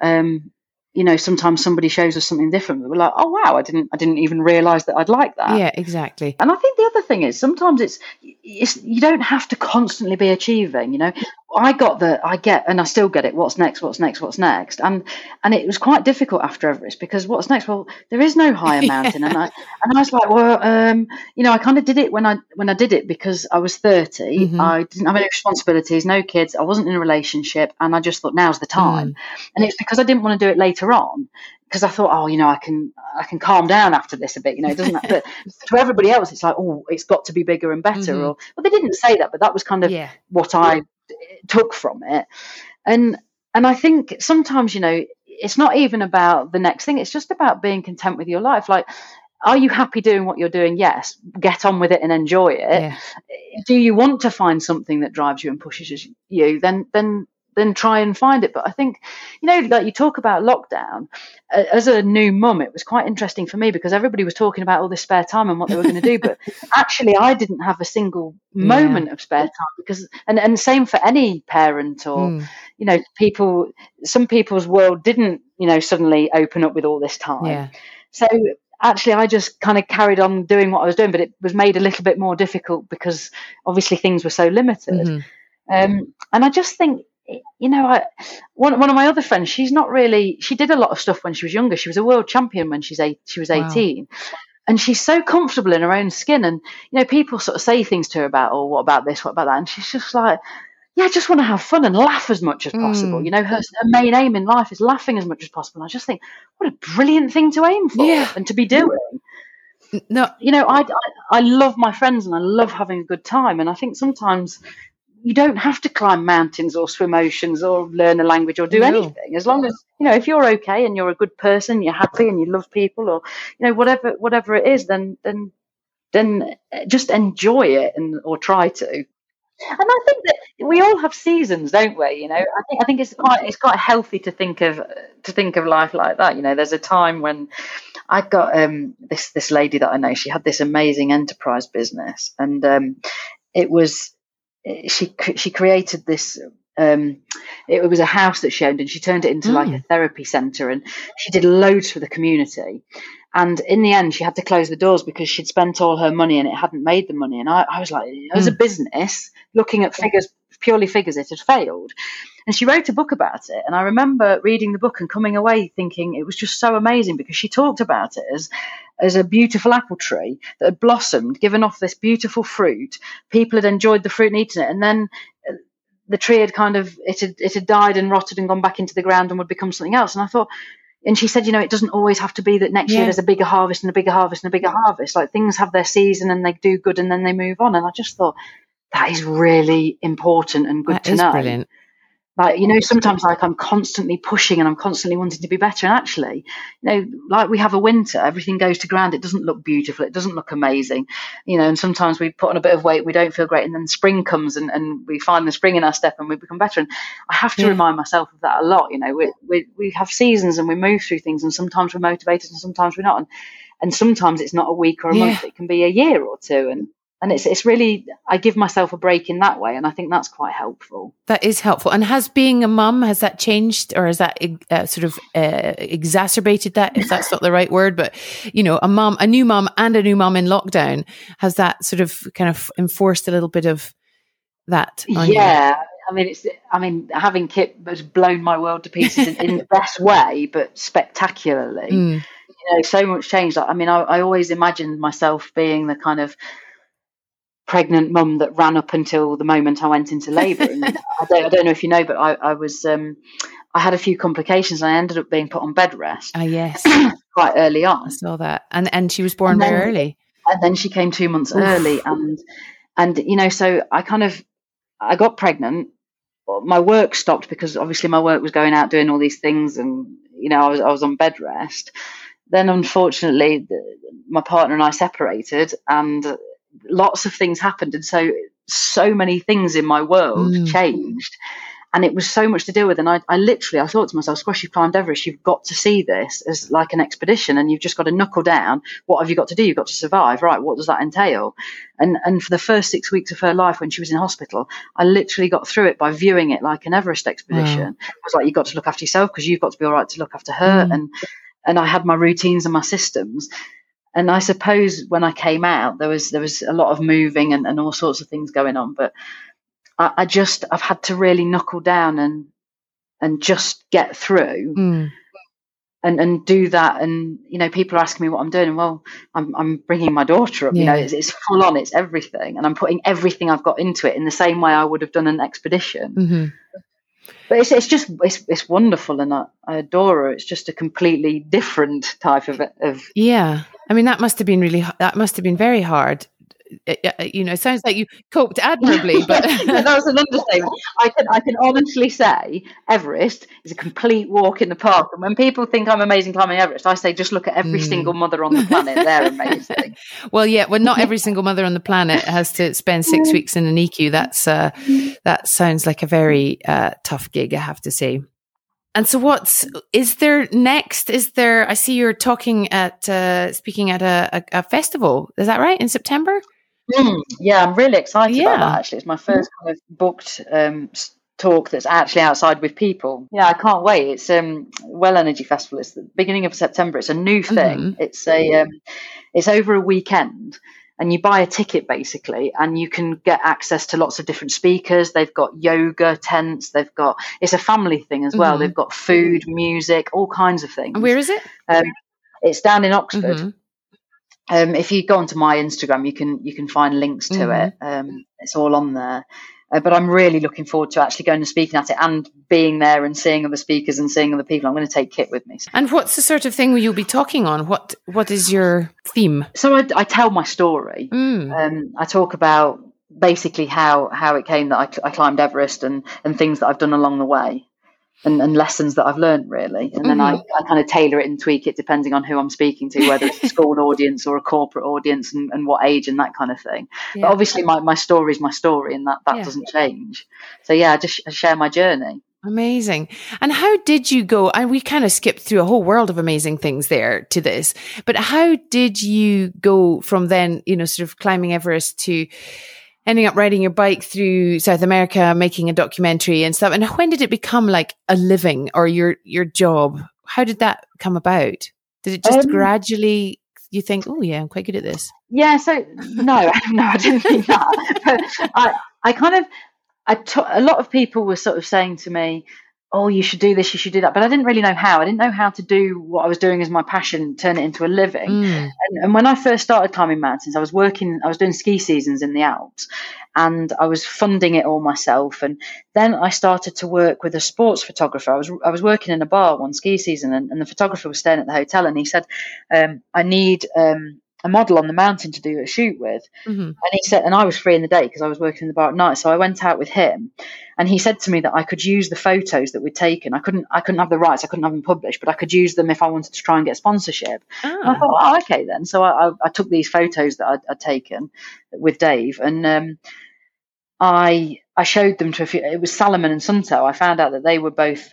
um, you know sometimes somebody shows us something different we're like oh wow i didn't i didn't even realize that i'd like that yeah exactly and i think the other thing is sometimes it's, it's you don't have to constantly be achieving you know I got the I get and I still get it. What's next? What's next? What's next? And and it was quite difficult after Everest because what's next? Well, there is no higher mountain, yeah. and I and I was like, well, um, you know, I kind of did it when I when I did it because I was 30 mm-hmm. I didn't have any responsibilities, no kids, I wasn't in a relationship, and I just thought now's the time. Mm. And it's because I didn't want to do it later on because I thought, oh, you know, I can I can calm down after this a bit, you know, doesn't. but to everybody else, it's like, oh, it's got to be bigger and better. Mm-hmm. Or well, they didn't say that, but that was kind of yeah. what I took from it. And and I think sometimes, you know, it's not even about the next thing. It's just about being content with your life. Like, are you happy doing what you're doing? Yes. Get on with it and enjoy it. Yeah. Do you want to find something that drives you and pushes you? Then then then try and find it. But I think, you know, like you talk about lockdown, as a new mum, it was quite interesting for me because everybody was talking about all this spare time and what they were going to do. But actually, I didn't have a single moment yeah. of spare time because, and, and same for any parent or, mm. you know, people, some people's world didn't, you know, suddenly open up with all this time. Yeah. So actually I just kind of carried on doing what I was doing, but it was made a little bit more difficult because obviously things were so limited. Mm-hmm. Um, and I just think you know, I, one one of my other friends, she's not really. She did a lot of stuff when she was younger. She was a world champion when she's eight. She was eighteen, wow. and she's so comfortable in her own skin. And you know, people sort of say things to her about, "Oh, what about this? What about that?" And she's just like, "Yeah, I just want to have fun and laugh as much as possible." Mm. You know, her, her, main aim in life is laughing as much as possible. And I just think, what a brilliant thing to aim for yeah. and to be doing. No, you know, I, I I love my friends and I love having a good time. And I think sometimes you don't have to climb mountains or swim oceans or learn a language or do no. anything as long as you know if you're okay and you're a good person you're happy and you love people or you know whatever whatever it is then then then just enjoy it and or try to and I think that we all have seasons, don't we? You know, I think I think it's quite it's quite healthy to think of to think of life like that. You know, there's a time when I got um, this this lady that I know. She had this amazing enterprise business, and um, it was she she created this um, it was a house that she owned and she turned it into mm. like a therapy center and she did loads for the community and in the end she had to close the doors because she'd spent all her money and it hadn't made the money and i, I was like as a mm. business looking at figures purely figures it had failed and she wrote a book about it. And I remember reading the book and coming away thinking it was just so amazing because she talked about it as, as a beautiful apple tree that had blossomed, given off this beautiful fruit. People had enjoyed the fruit and eaten it. And then uh, the tree had kind of, it had, it had died and rotted and gone back into the ground and would become something else. And I thought, and she said, you know, it doesn't always have to be that next yeah. year there's a bigger harvest and a bigger harvest and a bigger harvest. Like things have their season and they do good and then they move on. And I just thought that is really important and good that to know. Brilliant like you know sometimes like i'm constantly pushing and i'm constantly wanting to be better and actually you know like we have a winter everything goes to ground it doesn't look beautiful it doesn't look amazing you know and sometimes we put on a bit of weight we don't feel great and then spring comes and, and we find the spring in our step and we become better and i have to yeah. remind myself of that a lot you know we, we, we have seasons and we move through things and sometimes we're motivated and sometimes we're not and, and sometimes it's not a week or a yeah. month it can be a year or two and and it's it's really I give myself a break in that way, and I think that's quite helpful. That is helpful. And has being a mum has that changed, or has that uh, sort of uh, exacerbated that? If that's not the right word, but you know, a mum, a new mum, and a new mum in lockdown has that sort of kind of enforced a little bit of that. yeah. You? I mean, it's. I mean, having Kip has blown my world to pieces in, in the best way, but spectacularly. Mm. You know, so much change. I mean, I, I always imagined myself being the kind of pregnant mum that ran up until the moment I went into labour. And I don't, I don't know if you know, but I, I was um, I had a few complications and I ended up being put on bed rest. Ah, yes, quite early on. I saw that, and and she was born then, very early. And then she came two months Oof. early, and and you know, so I kind of I got pregnant my work stopped because obviously my work was going out doing all these things, and you know I was I was on bed rest. Then unfortunately, the, my partner and I separated, and lots of things happened, and so so many things in my world mm. changed and it was so much to deal with. And I, I literally, I thought to myself, Squash, you've climbed Everest. You've got to see this as like an expedition and you've just got to knuckle down. What have you got to do? You've got to survive. Right. What does that entail? And, and for the first six weeks of her life when she was in hospital, I literally got through it by viewing it like an Everest expedition. Wow. It was like, you've got to look after yourself because you've got to be all right to look after her. Mm. And, and I had my routines and my systems and I suppose when I came out, there was there was a lot of moving and, and all sorts of things going on. But I, I, just I've had to really knuckle down and and just get through mm. and and do that. And you know, people are asking me what I'm doing. And well, I'm I'm bringing my daughter up. Yeah. You know, it's, it's, full on. It's everything, and I'm putting everything I've got into it in the same way I would have done an expedition. Mm-hmm. But it's it's just it's it's wonderful, and I, I adore her. It's just a completely different type of of yeah. I mean, that must have been really that must have been very hard you know, it sounds like you coped admirably, but that was an understatement. I can I can honestly say Everest is a complete walk in the park. And when people think I'm amazing climbing Everest, I say just look at every mm. single mother on the planet. They're amazing. well, yeah, well, not every single mother on the planet has to spend six weeks in an NICU. That's uh, that sounds like a very uh, tough gig, I have to say. And so, what's is there next? Is there? I see you're talking at uh, speaking at a, a, a festival. Is that right in September? Mm, yeah, I'm really excited yeah. about that. Actually, it's my first kind of booked um, talk that's actually outside with people. Yeah, I can't wait. It's um Well Energy Festival. It's the beginning of September. It's a new thing. Mm-hmm. It's a um, it's over a weekend. And you buy a ticket basically, and you can get access to lots of different speakers. They've got yoga tents. They've got it's a family thing as well. Mm-hmm. They've got food, music, all kinds of things. And where is it? Um, it's down in Oxford. Mm-hmm um, if you go onto my Instagram, you can you can find links to mm-hmm. it. Um, it's all on there. Uh, but I'm really looking forward to actually going and speaking at it and being there and seeing other speakers and seeing other people. I'm going to take Kit with me. And what's the sort of thing you'll be talking on? What What is your theme? So I, I tell my story. Mm. Um, I talk about basically how how it came that I, I climbed Everest and and things that I've done along the way and, and lessons that I've learned really. And then mm-hmm. I, I kind of tailor it and tweak it depending on who I'm speaking to, whether it's a school audience or a corporate audience and, and what age and that kind of thing. Yeah. But obviously my, my story is my story and that, that yeah. doesn't change. So yeah, I just I share my journey. Amazing. And how did you go? And we kind of skipped through a whole world of amazing things there to this, but how did you go from then, you know, sort of climbing Everest to ending up riding your bike through South America, making a documentary and stuff. And when did it become like a living or your your job? How did that come about? Did it just um, gradually you think, oh yeah, I'm quite good at this? Yeah. So no, no, I didn't think that. but I, I kind of, I t- a lot of people were sort of saying to me, oh, you should do this, you should do that. But I didn't really know how. I didn't know how to do what I was doing as my passion, turn it into a living. Mm. And, and, when I first started climbing mountains, I was working, I was doing ski seasons in the Alps and I was funding it all myself. And then I started to work with a sports photographer. I was, I was working in a bar one ski season and, and the photographer was staying at the hotel and he said, um, I need, um, a model on the mountain to do a shoot with. Mm-hmm. And he said, and I was free in the day because I was working in the bar at night. So I went out with him and he said to me that I could use the photos that we'd taken. I couldn't, I couldn't have the rights. I couldn't have them published, but I could use them if I wanted to try and get sponsorship. Oh. I thought, oh, okay then. So I, I, I took these photos that I'd, I'd taken with Dave and, um, I, I showed them to a few, it was Salomon and Suunto. I found out that they were both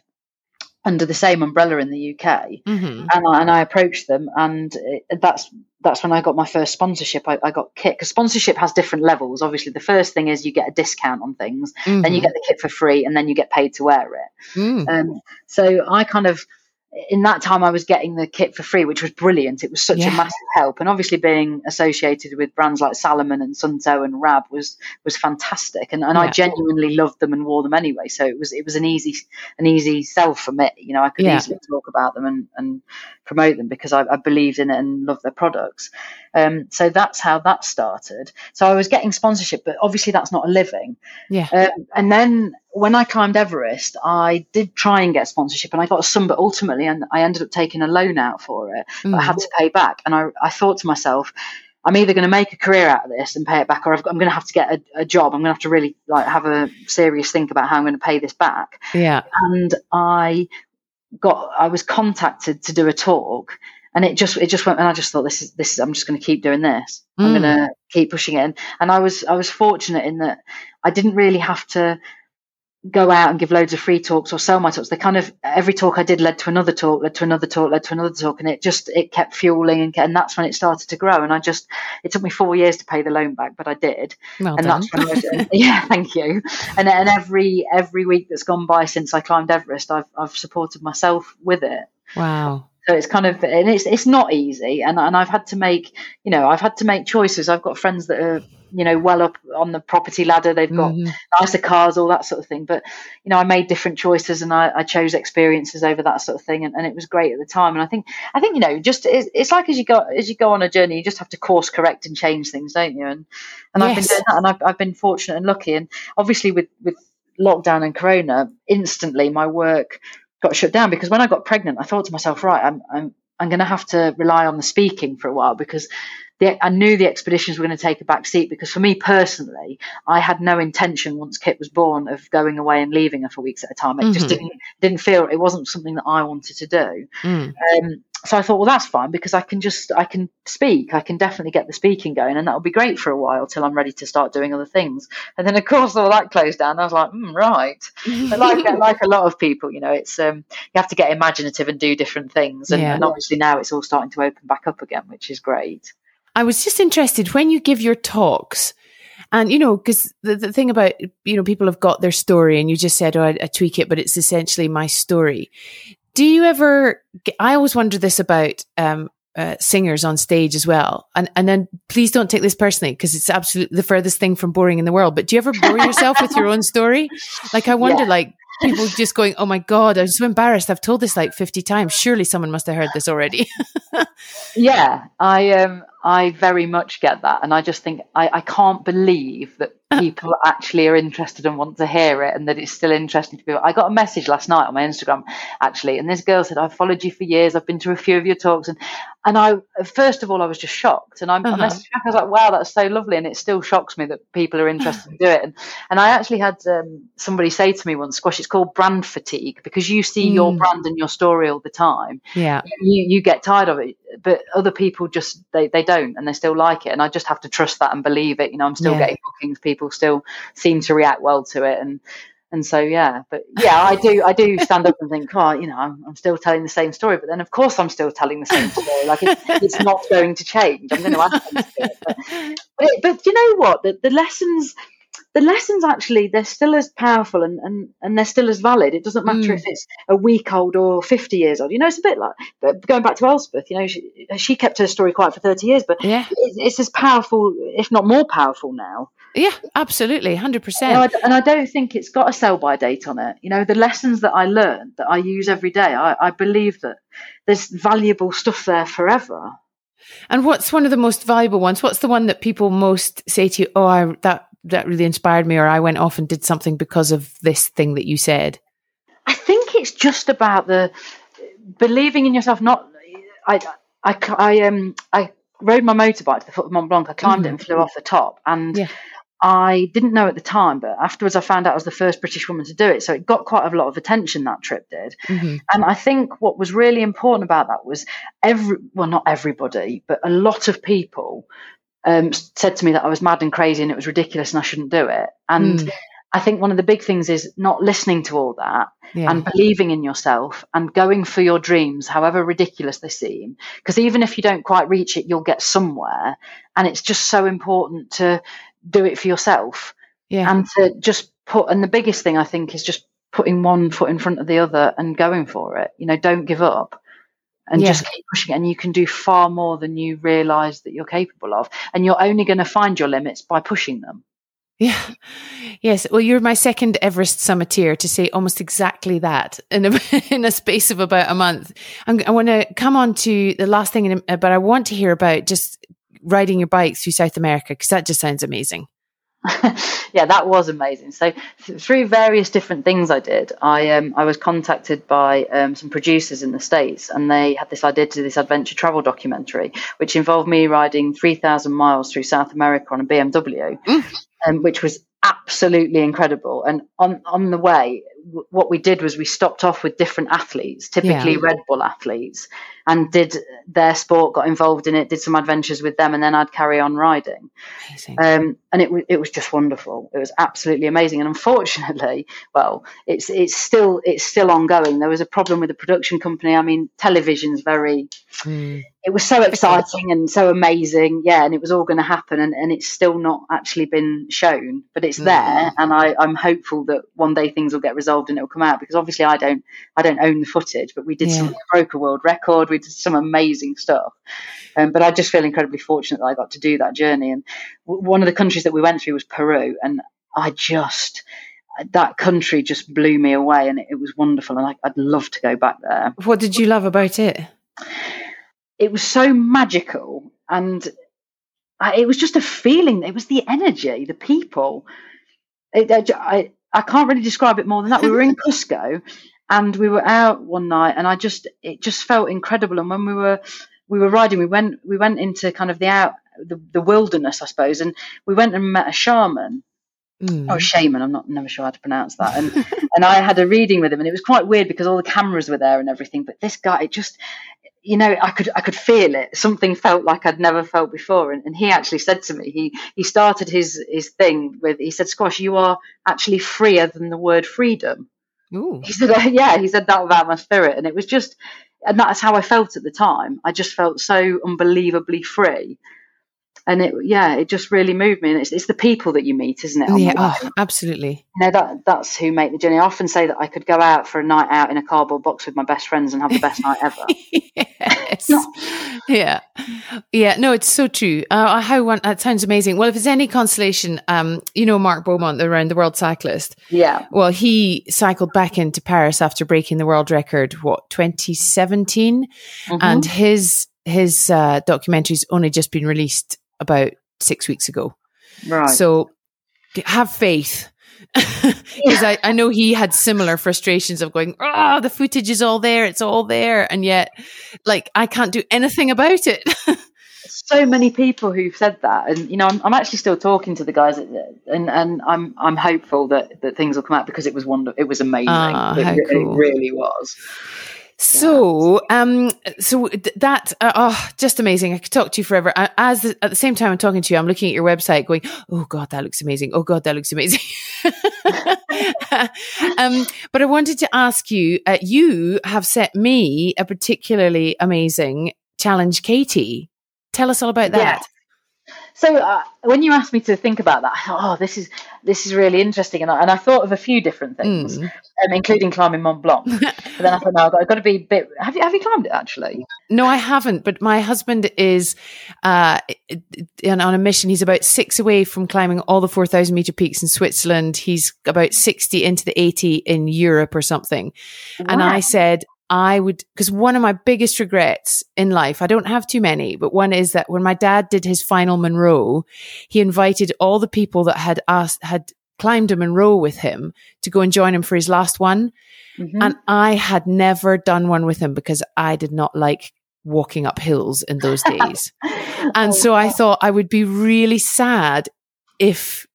under the same umbrella in the UK, mm-hmm. and, I, and I approached them, and it, that's that's when I got my first sponsorship. I, I got kit because sponsorship has different levels. Obviously, the first thing is you get a discount on things, mm-hmm. then you mm-hmm. get the kit for free, and then you get paid to wear it. Mm. Um, so I kind of in that time I was getting the kit for free, which was brilliant. It was such yeah. a massive help, and obviously being associated with brands like Salomon and Suunto and Rab was was fantastic, and, and yeah. I genuinely loved them and wore them anyway. So it was it was an easy an easy sell for me. You know, I could yeah. easily talk about them and, and promote them because I, I believed in it and loved their products. Um, so that's how that started. So I was getting sponsorship, but obviously that's not a living. Yeah. Um, and then when I climbed Everest, I did try and get sponsorship and I got some, but ultimately and I ended up taking a loan out for it. Mm. I had to pay back. And I, I thought to myself, I'm either going to make a career out of this and pay it back, or i am going to have to get a, a job. I'm going to have to really like have a serious think about how I'm going to pay this back. Yeah. And I got, I was contacted to do a talk, and it just, it just went, and I just thought, this is, this is, I'm just going to keep doing this. Mm. I'm going to keep pushing it. And I was, I was fortunate in that I didn't really have to go out and give loads of free talks or sell my talks. They kind of every talk I did led to another talk, led to another talk, led to another talk, and it just it kept fueling and, and that's when it started to grow. And I just it took me four years to pay the loan back, but I did. Well and done. that's when I was, yeah, thank you. And and every every week that's gone by since I climbed Everest, I've I've supported myself with it. Wow. So it's kind of and it's it's not easy, and and I've had to make you know I've had to make choices. I've got friends that are you know well up on the property ladder. They've got mm-hmm. nicer cars all that sort of thing. But you know i made different choices and i, I chose experiences over that sort of thing. And, and, it was great at the time. And i think i think you know just it's, it's, like as you go as you go on a journey you just have to course correct and change things don't you? And and yes. i've been doing that and I've, I've been fortunate and lucky. And obviously with with lockdown and corona instantly my work got shut down because when i got pregnant i thought to myself right i'm i'm I'm going to have to rely on the speaking for a while because the, I knew the expeditions were going to take a back seat because for me personally, I had no intention once Kit was born of going away and leaving her for weeks at a time. It mm-hmm. just didn't didn't feel it wasn't something that I wanted to do. Mm. Um, so I thought, well, that's fine because I can just I can speak. I can definitely get the speaking going, and that'll be great for a while till I'm ready to start doing other things. And then of course all that closed down. I was like, mm, right. But like like a lot of people, you know, it's um, you have to get imaginative and do different things, and, yeah. and obviously now it's all starting to open back up again, which is great. I was just interested when you give your talks, and you know, because the, the thing about you know people have got their story, and you just said, "Oh, I, I tweak it," but it's essentially my story. Do you ever? I always wonder this about um, uh, singers on stage as well. And and then please don't take this personally because it's absolutely the furthest thing from boring in the world. But do you ever bore yourself with your own story? Like I wonder, yeah. like people just going, "Oh my god, I'm so embarrassed. I've told this like 50 times. Surely someone must have heard this already." yeah, I um I very much get that. And I just think I, I can't believe that people actually are interested and want to hear it and that it's still interesting to people. I got a message last night on my Instagram actually, and this girl said, I've followed you for years, I've been to a few of your talks and and I first of all I was just shocked and I, uh-huh. I messaged back, I was like, wow, that's so lovely and it still shocks me that people are interested in do it. And and I actually had um, somebody say to me once, Squash, it's called brand fatigue because you see mm. your brand and your story all the time. Yeah. You you get tired of it. But other people just they, they don't and they still like it. And I just have to trust that and believe it. You know, I'm still yeah. getting bookings, people people still seem to react well to it. And and so yeah but yeah i do i do stand up and think oh you know i'm, I'm still telling the same story but then of course i'm still telling the same story. Like it's, it's not going to change. I'm going to add to it. But, but, it, but you know what? The, the lessons the lessons actually they're still as powerful and, and, and they're still as valid. It doesn't matter mm. if it's a week old or 50 years old. You know, it's a bit like going back to Elspeth, you know, she, she kept her story quiet for 30 years, but yeah. it's, it's as powerful, if not more powerful now. Yeah, absolutely, hundred percent. And, I don't think it's got a sell by date on it. You know, the lessons that I learned that I use every day, I, I believe that there's valuable stuff there forever. And what's one of the most valuable ones? What's the one that people most say to you? Oh, I, that that really inspired me, or I went off and did something because of this thing that you said. I think it's just about the believing in yourself. Not, I, I, I um, I rode my motorbike to the foot of Mont Blanc. I climbed mm-hmm. it and flew off the top, and yeah. I didn't know at the time, but afterwards I found out I was the first British woman to do it. So it got quite a lot of attention that trip did. Mm-hmm. And I think what was really important about that was every, well, not everybody, but a lot of people um, said to me that I was mad and crazy and it was ridiculous and I shouldn't do it. And mm. I think one of the big things is not listening to all that yeah. and believing in yourself and going for your dreams, however ridiculous they seem. Because even if you don't quite reach it, you'll get somewhere. And it's just so important to do it for yourself yeah. and to just put and the biggest thing i think is just putting one foot in front of the other and going for it you know don't give up and yeah. just keep pushing it and you can do far more than you realize that you're capable of and you're only going to find your limits by pushing them yeah. Yes. Well, you're my second Everest summiteer to say almost exactly that in a, in a space of about a month. I'm, i want to come on to the last thing, in, but I want to hear about just riding your bike through South America because that just sounds amazing. yeah, that was amazing. So th- through various different things I did, I um, I was contacted by um, some producers in the states, and they had this idea to do this adventure travel documentary, which involved me riding three thousand miles through South America on a BMW, mm. um, which was absolutely incredible. And on on the way, what we did was we stopped off with different athletes, typically yeah. Red Bull athletes, and did their sport, got involved in it, did some adventures with them, and then I'd carry on riding. Um, and it it was just wonderful. It was absolutely amazing. And unfortunately, well, it's it's still it's still ongoing. There was a problem with the production company. I mean, television's very. Mm it was so exciting and so amazing. Yeah, and it was all going to happen, and, and it's still not actually been shown, but it's mm. there, and I, I'm hopeful that one day things will get resolved and it will come out because obviously I don't I don't own the footage, but we did yeah. some broke a world record, we did some amazing stuff, um, but I just feel incredibly fortunate that I got to do that journey. And w- one of the countries that we went through was Peru, and I just that country just blew me away, and it, it was wonderful, and I, I'd love to go back there. What did you love about it? it was so magical and it was just a feeling. It was the energy, the people. It, I, I can't really describe it more than that. We were in Cusco and we were out one night and I just, it just felt incredible. And when we were, we were riding, we went, we went into kind of the out, the, the wilderness, I suppose, and we went and met a shaman Mm. Oh, shaman. I'm not never sure how to pronounce that. And and I had a reading with him, and it was quite weird because all the cameras were there and everything. But this guy, it just you know, I could I could feel it. Something felt like I'd never felt before. And, and he actually said to me, he he started his his thing with he said, Squash, you are actually freer than the word freedom. Ooh. He said, yeah, he said that about my spirit, and it was just, and that's how I felt at the time. I just felt so unbelievably free and it yeah it just really moved me. And it's, it's the people that you meet isn't it? Yeah. Oh, absolutely. you know that that's who make the journey. I often say that i could go out for a night out in a cardboard box with my best friends and have the best night ever. Yes. yeah. Yeah. No it's so true. Uh, how one that sounds amazing. Well if it's any consolation um you know mark beaumont the around the world cyclist. Yeah. Well he cycled back into paris after breaking the world record what 2017 mm-hmm. and his his uh, documentary's only just been released about six weeks ago. Right. So have faith. Because I, I know he had similar frustrations of going, oh, the footage is all there, it's all there. And yet, like, I can't do anything about it. so many people who've said that, and you know, I'm, I'm actually still talking to the guys, at, and and I'm I'm hopeful that that things will come out because it was wonderful. It was amazing. Oh, it, cool. it, really was. So, um, so that, uh, oh, just amazing. I could talk to you forever. As the, at the same time I'm talking to you, I'm looking at your website going, oh God, that looks amazing. Oh God, that looks amazing. um, but I wanted to ask you, uh, you have set me a particularly amazing challenge, Katie. Tell us all about that. So uh, when you asked me to think about that, I thought, oh, this is this is really interesting, and I, and I thought of a few different things, mm. um, including climbing Mont Blanc. but then I thought, no, I've got, I've got, to be a bit. Have you have you climbed it actually? No, I haven't. But my husband is uh, on a mission. He's about six away from climbing all the four thousand meter peaks in Switzerland. He's about sixty into the eighty in Europe or something. Wow. And I said, I would, because one of my biggest regrets in life, I don't have too many, but one is that when my dad did his final Munro, he invited all the people that had asked, had climbed a Munro with him to go and join him for his last one. Mm-hmm. And I had never done one with him because I did not like walking up hills in those days. and oh, so I thought I would be really sad if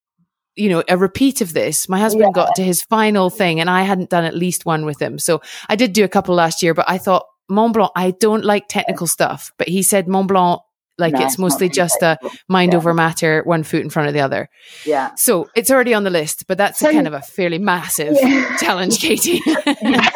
you know, a repeat of this. My husband yeah. got to his final thing and I hadn't done at least one with him. So I did do a couple last year, but I thought Mont Blanc, I don't like technical stuff, but he said Mont Blanc like no, it's mostly just a mind yeah. over matter, one foot in front of the other. Yeah. So it's already on the list, but that's so, a kind of a fairly massive yeah. challenge, Katie. yeah.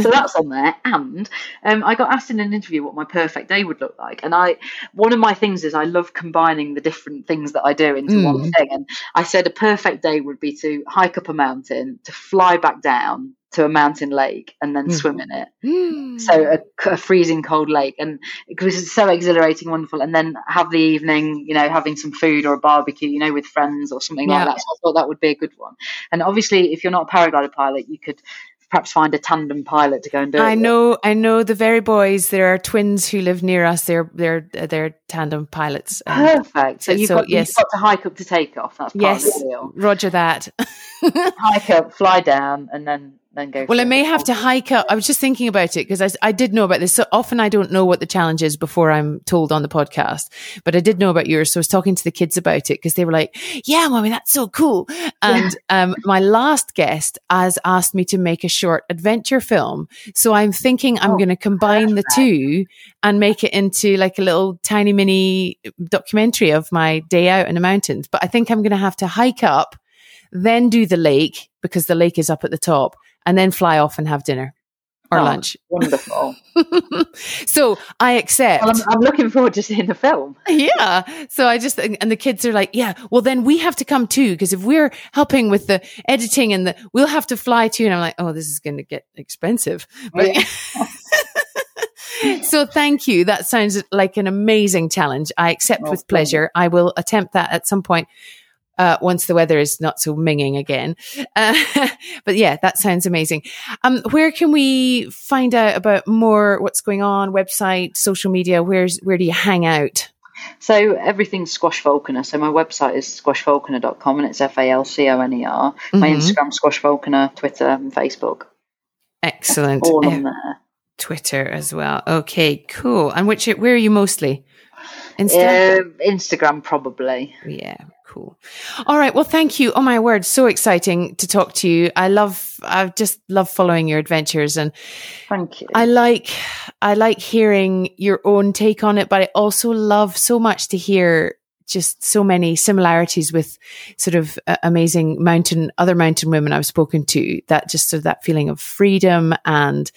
So that's on there. And um, I got asked in an interview what my perfect day would look like. And I, one of my things is I love combining the different things that I do into mm. one thing. And I said a perfect day would be to hike up a mountain, to fly back down, to a mountain lake and then mm. swim in it. Mm. So a, a, freezing cold lake, and because it's so exhilarating, wonderful. And then have the evening, you know, having some food or a barbecue, you know, with friends or something yeah. like that. So I thought that would be a good one. And obviously, if you're not a paraglider pilot, you could perhaps find a tandem pilot to go and do it. I know, I know the very boys. There are twins who live near us. They're they're they're tandem pilots. Perfect. So, you've, so, got, yes. you've got to hike up to take off. That's part yes, of the deal. Roger that. hike up, fly down, and then then go. Well, I may have to hike up. I was just thinking about it because I, I did know about this. So often I don't know what the challenge is before I'm told on the podcast, but I did know about yours. So I was talking to the kids about it because they were like, yeah, mommy, that's so cool. And um, my last guest has asked me to make a short adventure film. So I'm thinking I'm Oh, going to combine the two and make it into like a little tiny mini documentary of my day out in the mountains. But I think I'm going to have to hike up, then do the lake because the lake is up at the top and then fly off and have dinner or Oh, lunch. Wonderful. so I accept. well, I'm, I'm looking forward to seeing the film. yeah. So I just, and the kids are like, yeah, well, then we have to come too. Cause if we're helping with the editing and the, we'll have to fly too. And I'm like, oh, this is going to get expensive. But so thank you. That sounds like an amazing challenge. I accept Oh, with pleasure. I will attempt that at some point. Uh, once the weather is not so minging again. Uh, but yeah, that sounds amazing. Um, where can we find out about more what's going on? Website, social media, where's, where do you hang out? So everything's Squash Falconer. So my website is squashfalconer.com and it's F A L C O N E R. My Mhm. Instagram, Squash Falconer, Twitter, and Facebook. Excellent. All on there. Twitter as well. Okay, cool. And which, where are you mostly? Insta? Um, Instagram, probably. Yeah, cool. All right. Well, thank you. Oh my word, so exciting to talk to you. I love, I just love following your adventures, and Thank you. I like, I like hearing your own take on it. But I also love so much to hear just so many similarities with sort of uh, amazing mountain, other mountain women I've spoken to. That just sort of that feeling of freedom and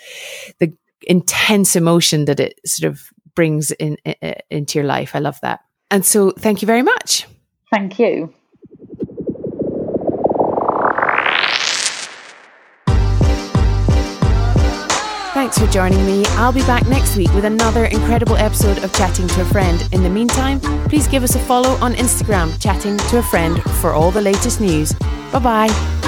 the intense emotion that it sort of brings in, in into your life. I love that. And so, thank you very much. Thank you. Thanks for joining me. I'll be back next week with another incredible episode of Chatting to a Friend. In the meantime, please give us a follow on Instagram, Chatting to a Friend, for all the latest news. Bye bye.